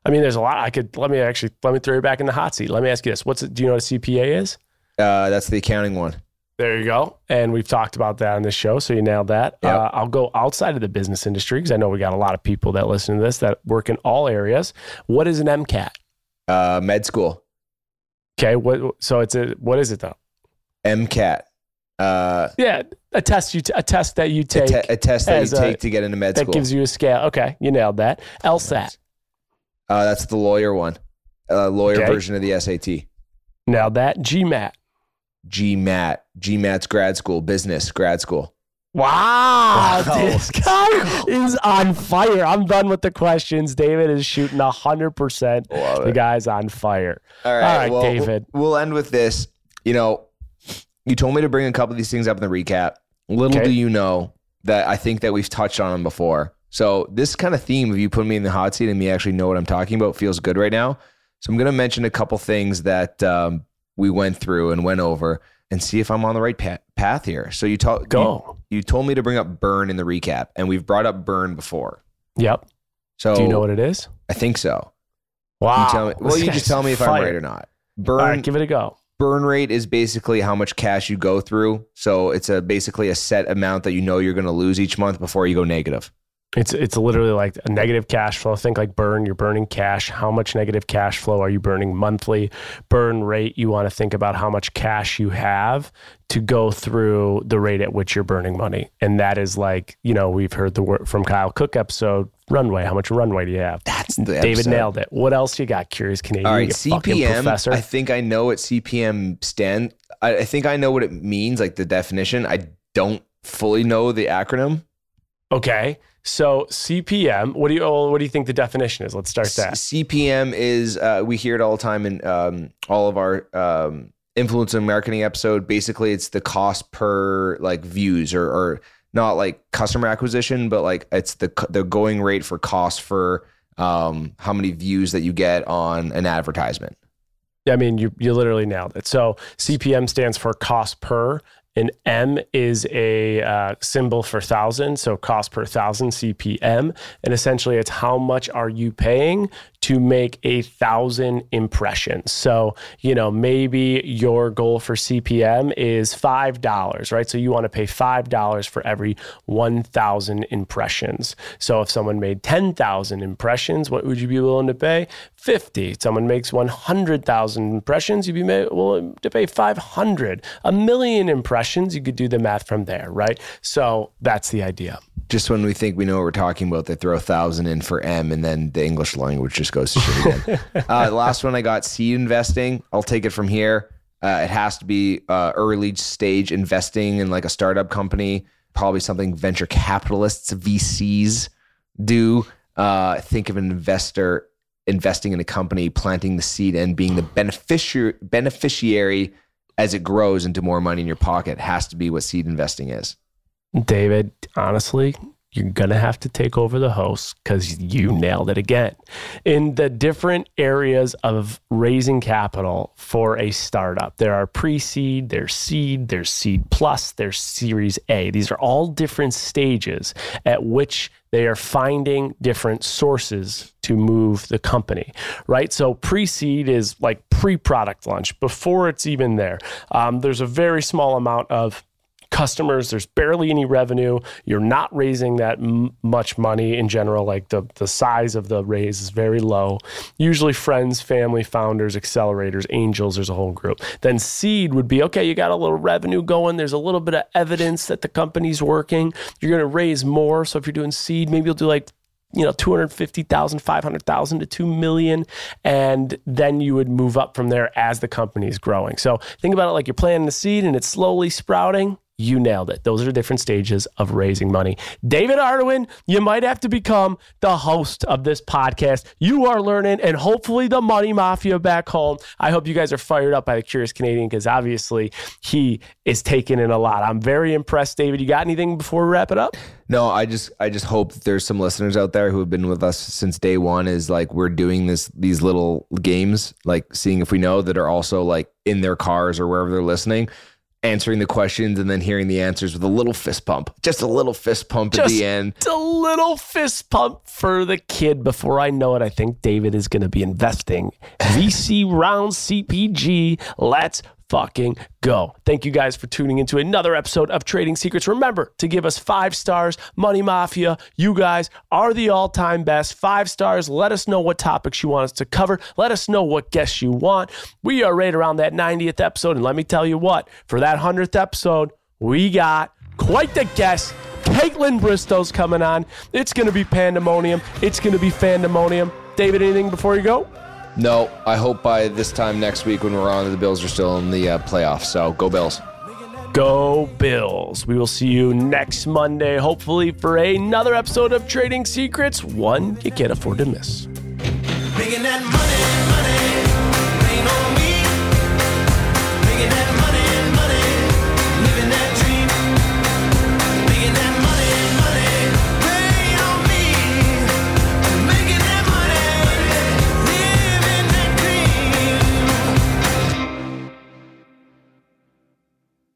B: I mean, there's a lot. I could let me actually let me throw you back in the hot seat. Let me ask you this: What's it, do you know what a CPA is?
D: Uh, that's the accounting one.
B: There you go. And we've talked about that on this show, so you nailed that. Yep. Uh, I'll go outside of the business industry because I know we got a lot of people that listen to this that work in all areas. What is an MCAT?
D: Uh, med school.
B: Okay. What? So it's a what is it though?
D: MCAT.
B: Uh, yeah, a test you t- a test that you take.
D: A, te- a test that you take a, to get into med
B: that
D: school.
B: That gives you a scale. Okay, you nailed that. LSAT.
D: Uh, that's the lawyer one, uh, lawyer okay. version of the SAT.
B: Now that GMAT.
D: GMAT. GMAT's grad school, business grad school.
B: Wow, wow. this guy is on fire. I'm done with the questions. David is shooting 100%. The guy's on fire.
D: All right, All right well, David. We'll end with this. You know, you told me to bring a couple of these things up in the recap. Little okay. do you know that I think that we've touched on them before. So this kind of theme of you putting me in the hot seat and me actually know what I'm talking about feels good right now. So I'm going to mention a couple things that um, we went through and went over and see if I'm on the right pa- path here. So you, told
B: Go.
D: You, you told me to bring up burn in the recap, and we've brought up burn before.
B: Yep.
D: So
B: do you know what it is?
D: I think so.
B: Wow.
D: You tell me, well, you just tell me if fire. I'm right or not.
B: Burn. give it a go.
D: Burn rate is basically how much cash you go through. So it's a basically a set amount that you know you're going to lose each month before you go negative.
B: It's it's literally like a negative cash flow. Think like burn. You're burning cash. How much negative cash flow are you burning monthly? Burn rate. You want to think about how much cash you have to go through the rate at which you're burning money, and that is like you know we've heard the word from Kyle Cooke episode. Runway. How much runway do you have?
D: That's the
B: David
D: episode.
B: nailed it. What else you got? Curious Canadian.
D: All right, CPM. I think I know what CPM stand. I, I think I know what it means, like the definition. I don't fully know the acronym.
B: Okay. So CPM, what do you what do you think the definition is? Let's start that.
D: CPM is uh, we hear it all the time in um, all of our um, influencer marketing episode. Basically, it's the cost per like views or, or not like customer acquisition, but like it's the the going rate for cost for um, how many views that you get on an advertisement.
B: I mean, you you literally nailed it. So CPM stands for cost per, an M is a uh, symbol for thousand, so cost per thousand CPM. And essentially, it's how much are you paying to make a thousand impressions. So, you know, maybe your goal for CPM is $5, right? So you want to pay $5 for every 1,000 impressions. So if someone made 10,000 impressions, what would you be willing to pay? 50. Someone makes 100,000 impressions, you'd be willing to pay 500. A million impressions, you could do the math from there, right? So that's the idea.
D: Just when we think we know what we're talking about, they throw a thousand in for M, and then the English language just goes to shit again. uh, the last one I got seed investing. I'll take it from here. Uh, it has to be uh, early stage investing in like a startup company, probably something venture capitalists, VCs do. Uh, think of an investor investing in a company, planting the seed, and being the beneficiary beneficiary as it grows into more money in your pocket. Has to be what seed investing is.
B: David, honestly, you're going to have to take over the host because you nailed it again. In the different areas of raising capital for a startup, there are pre seed, there's seed, there's seed plus, there's series A. These are all different stages at which they are finding different sources to move the company, right? So pre seed is like pre product launch, before it's even there. Um, there's a very small amount of customers. There's barely any revenue. You're not raising that m- much money in general. Like the, the size of the raise is very low. Usually friends, family, founders, accelerators, angels, there's a whole group. Then seed would be okay, you got a little revenue going. There's a little bit of evidence that the company's working. You're going to raise more. So if you're doing seed, maybe you'll do like you know 250,000 500,000 to 2 million and then you would move up from there as the company is growing. So think about it like you're planting the seed and it's slowly sprouting you nailed it. Those are different stages of raising money. David Ardoin, you might have to become the host of this podcast. You are learning, and hopefully, the money mafia back home. I hope you guys are fired up by the Curious Canadian because obviously he is taking in a lot. I'm very impressed, David. You got anything before we wrap it up?
D: No, I just I just hope there's some listeners out there who have been with us since day one. Is like we're doing this these little games, like seeing if we know that are also like in their cars or wherever they're listening answering the questions and then hearing the answers with a little fist pump. Just a little fist pump
B: Just
D: at the end.
B: Just a little fist pump for the kid. Before I know it, I think David is going to be investing. VC round CPG. Let's fucking go. Thank you guys for tuning into another episode of Trading Secrets. Remember to give us five stars. Money Mafia, you guys are the all time best. Five stars. Let us know what topics you want us to cover. Let us know what guests you want. We are right around that 90th episode. And let me tell you what, for that 100th episode, we got quite the guest. Kaitlyn Bristowe's coming on. It's going to be pandemonium. It's going to be pandemonium. David, anything before you go?
D: No, I hope by this time next week when we're on, the Bills are still in the uh, playoffs. So go Bills.
B: Go Bills. We will see you next Monday, hopefully, for another episode of Trading Secrets, one you can't afford to miss.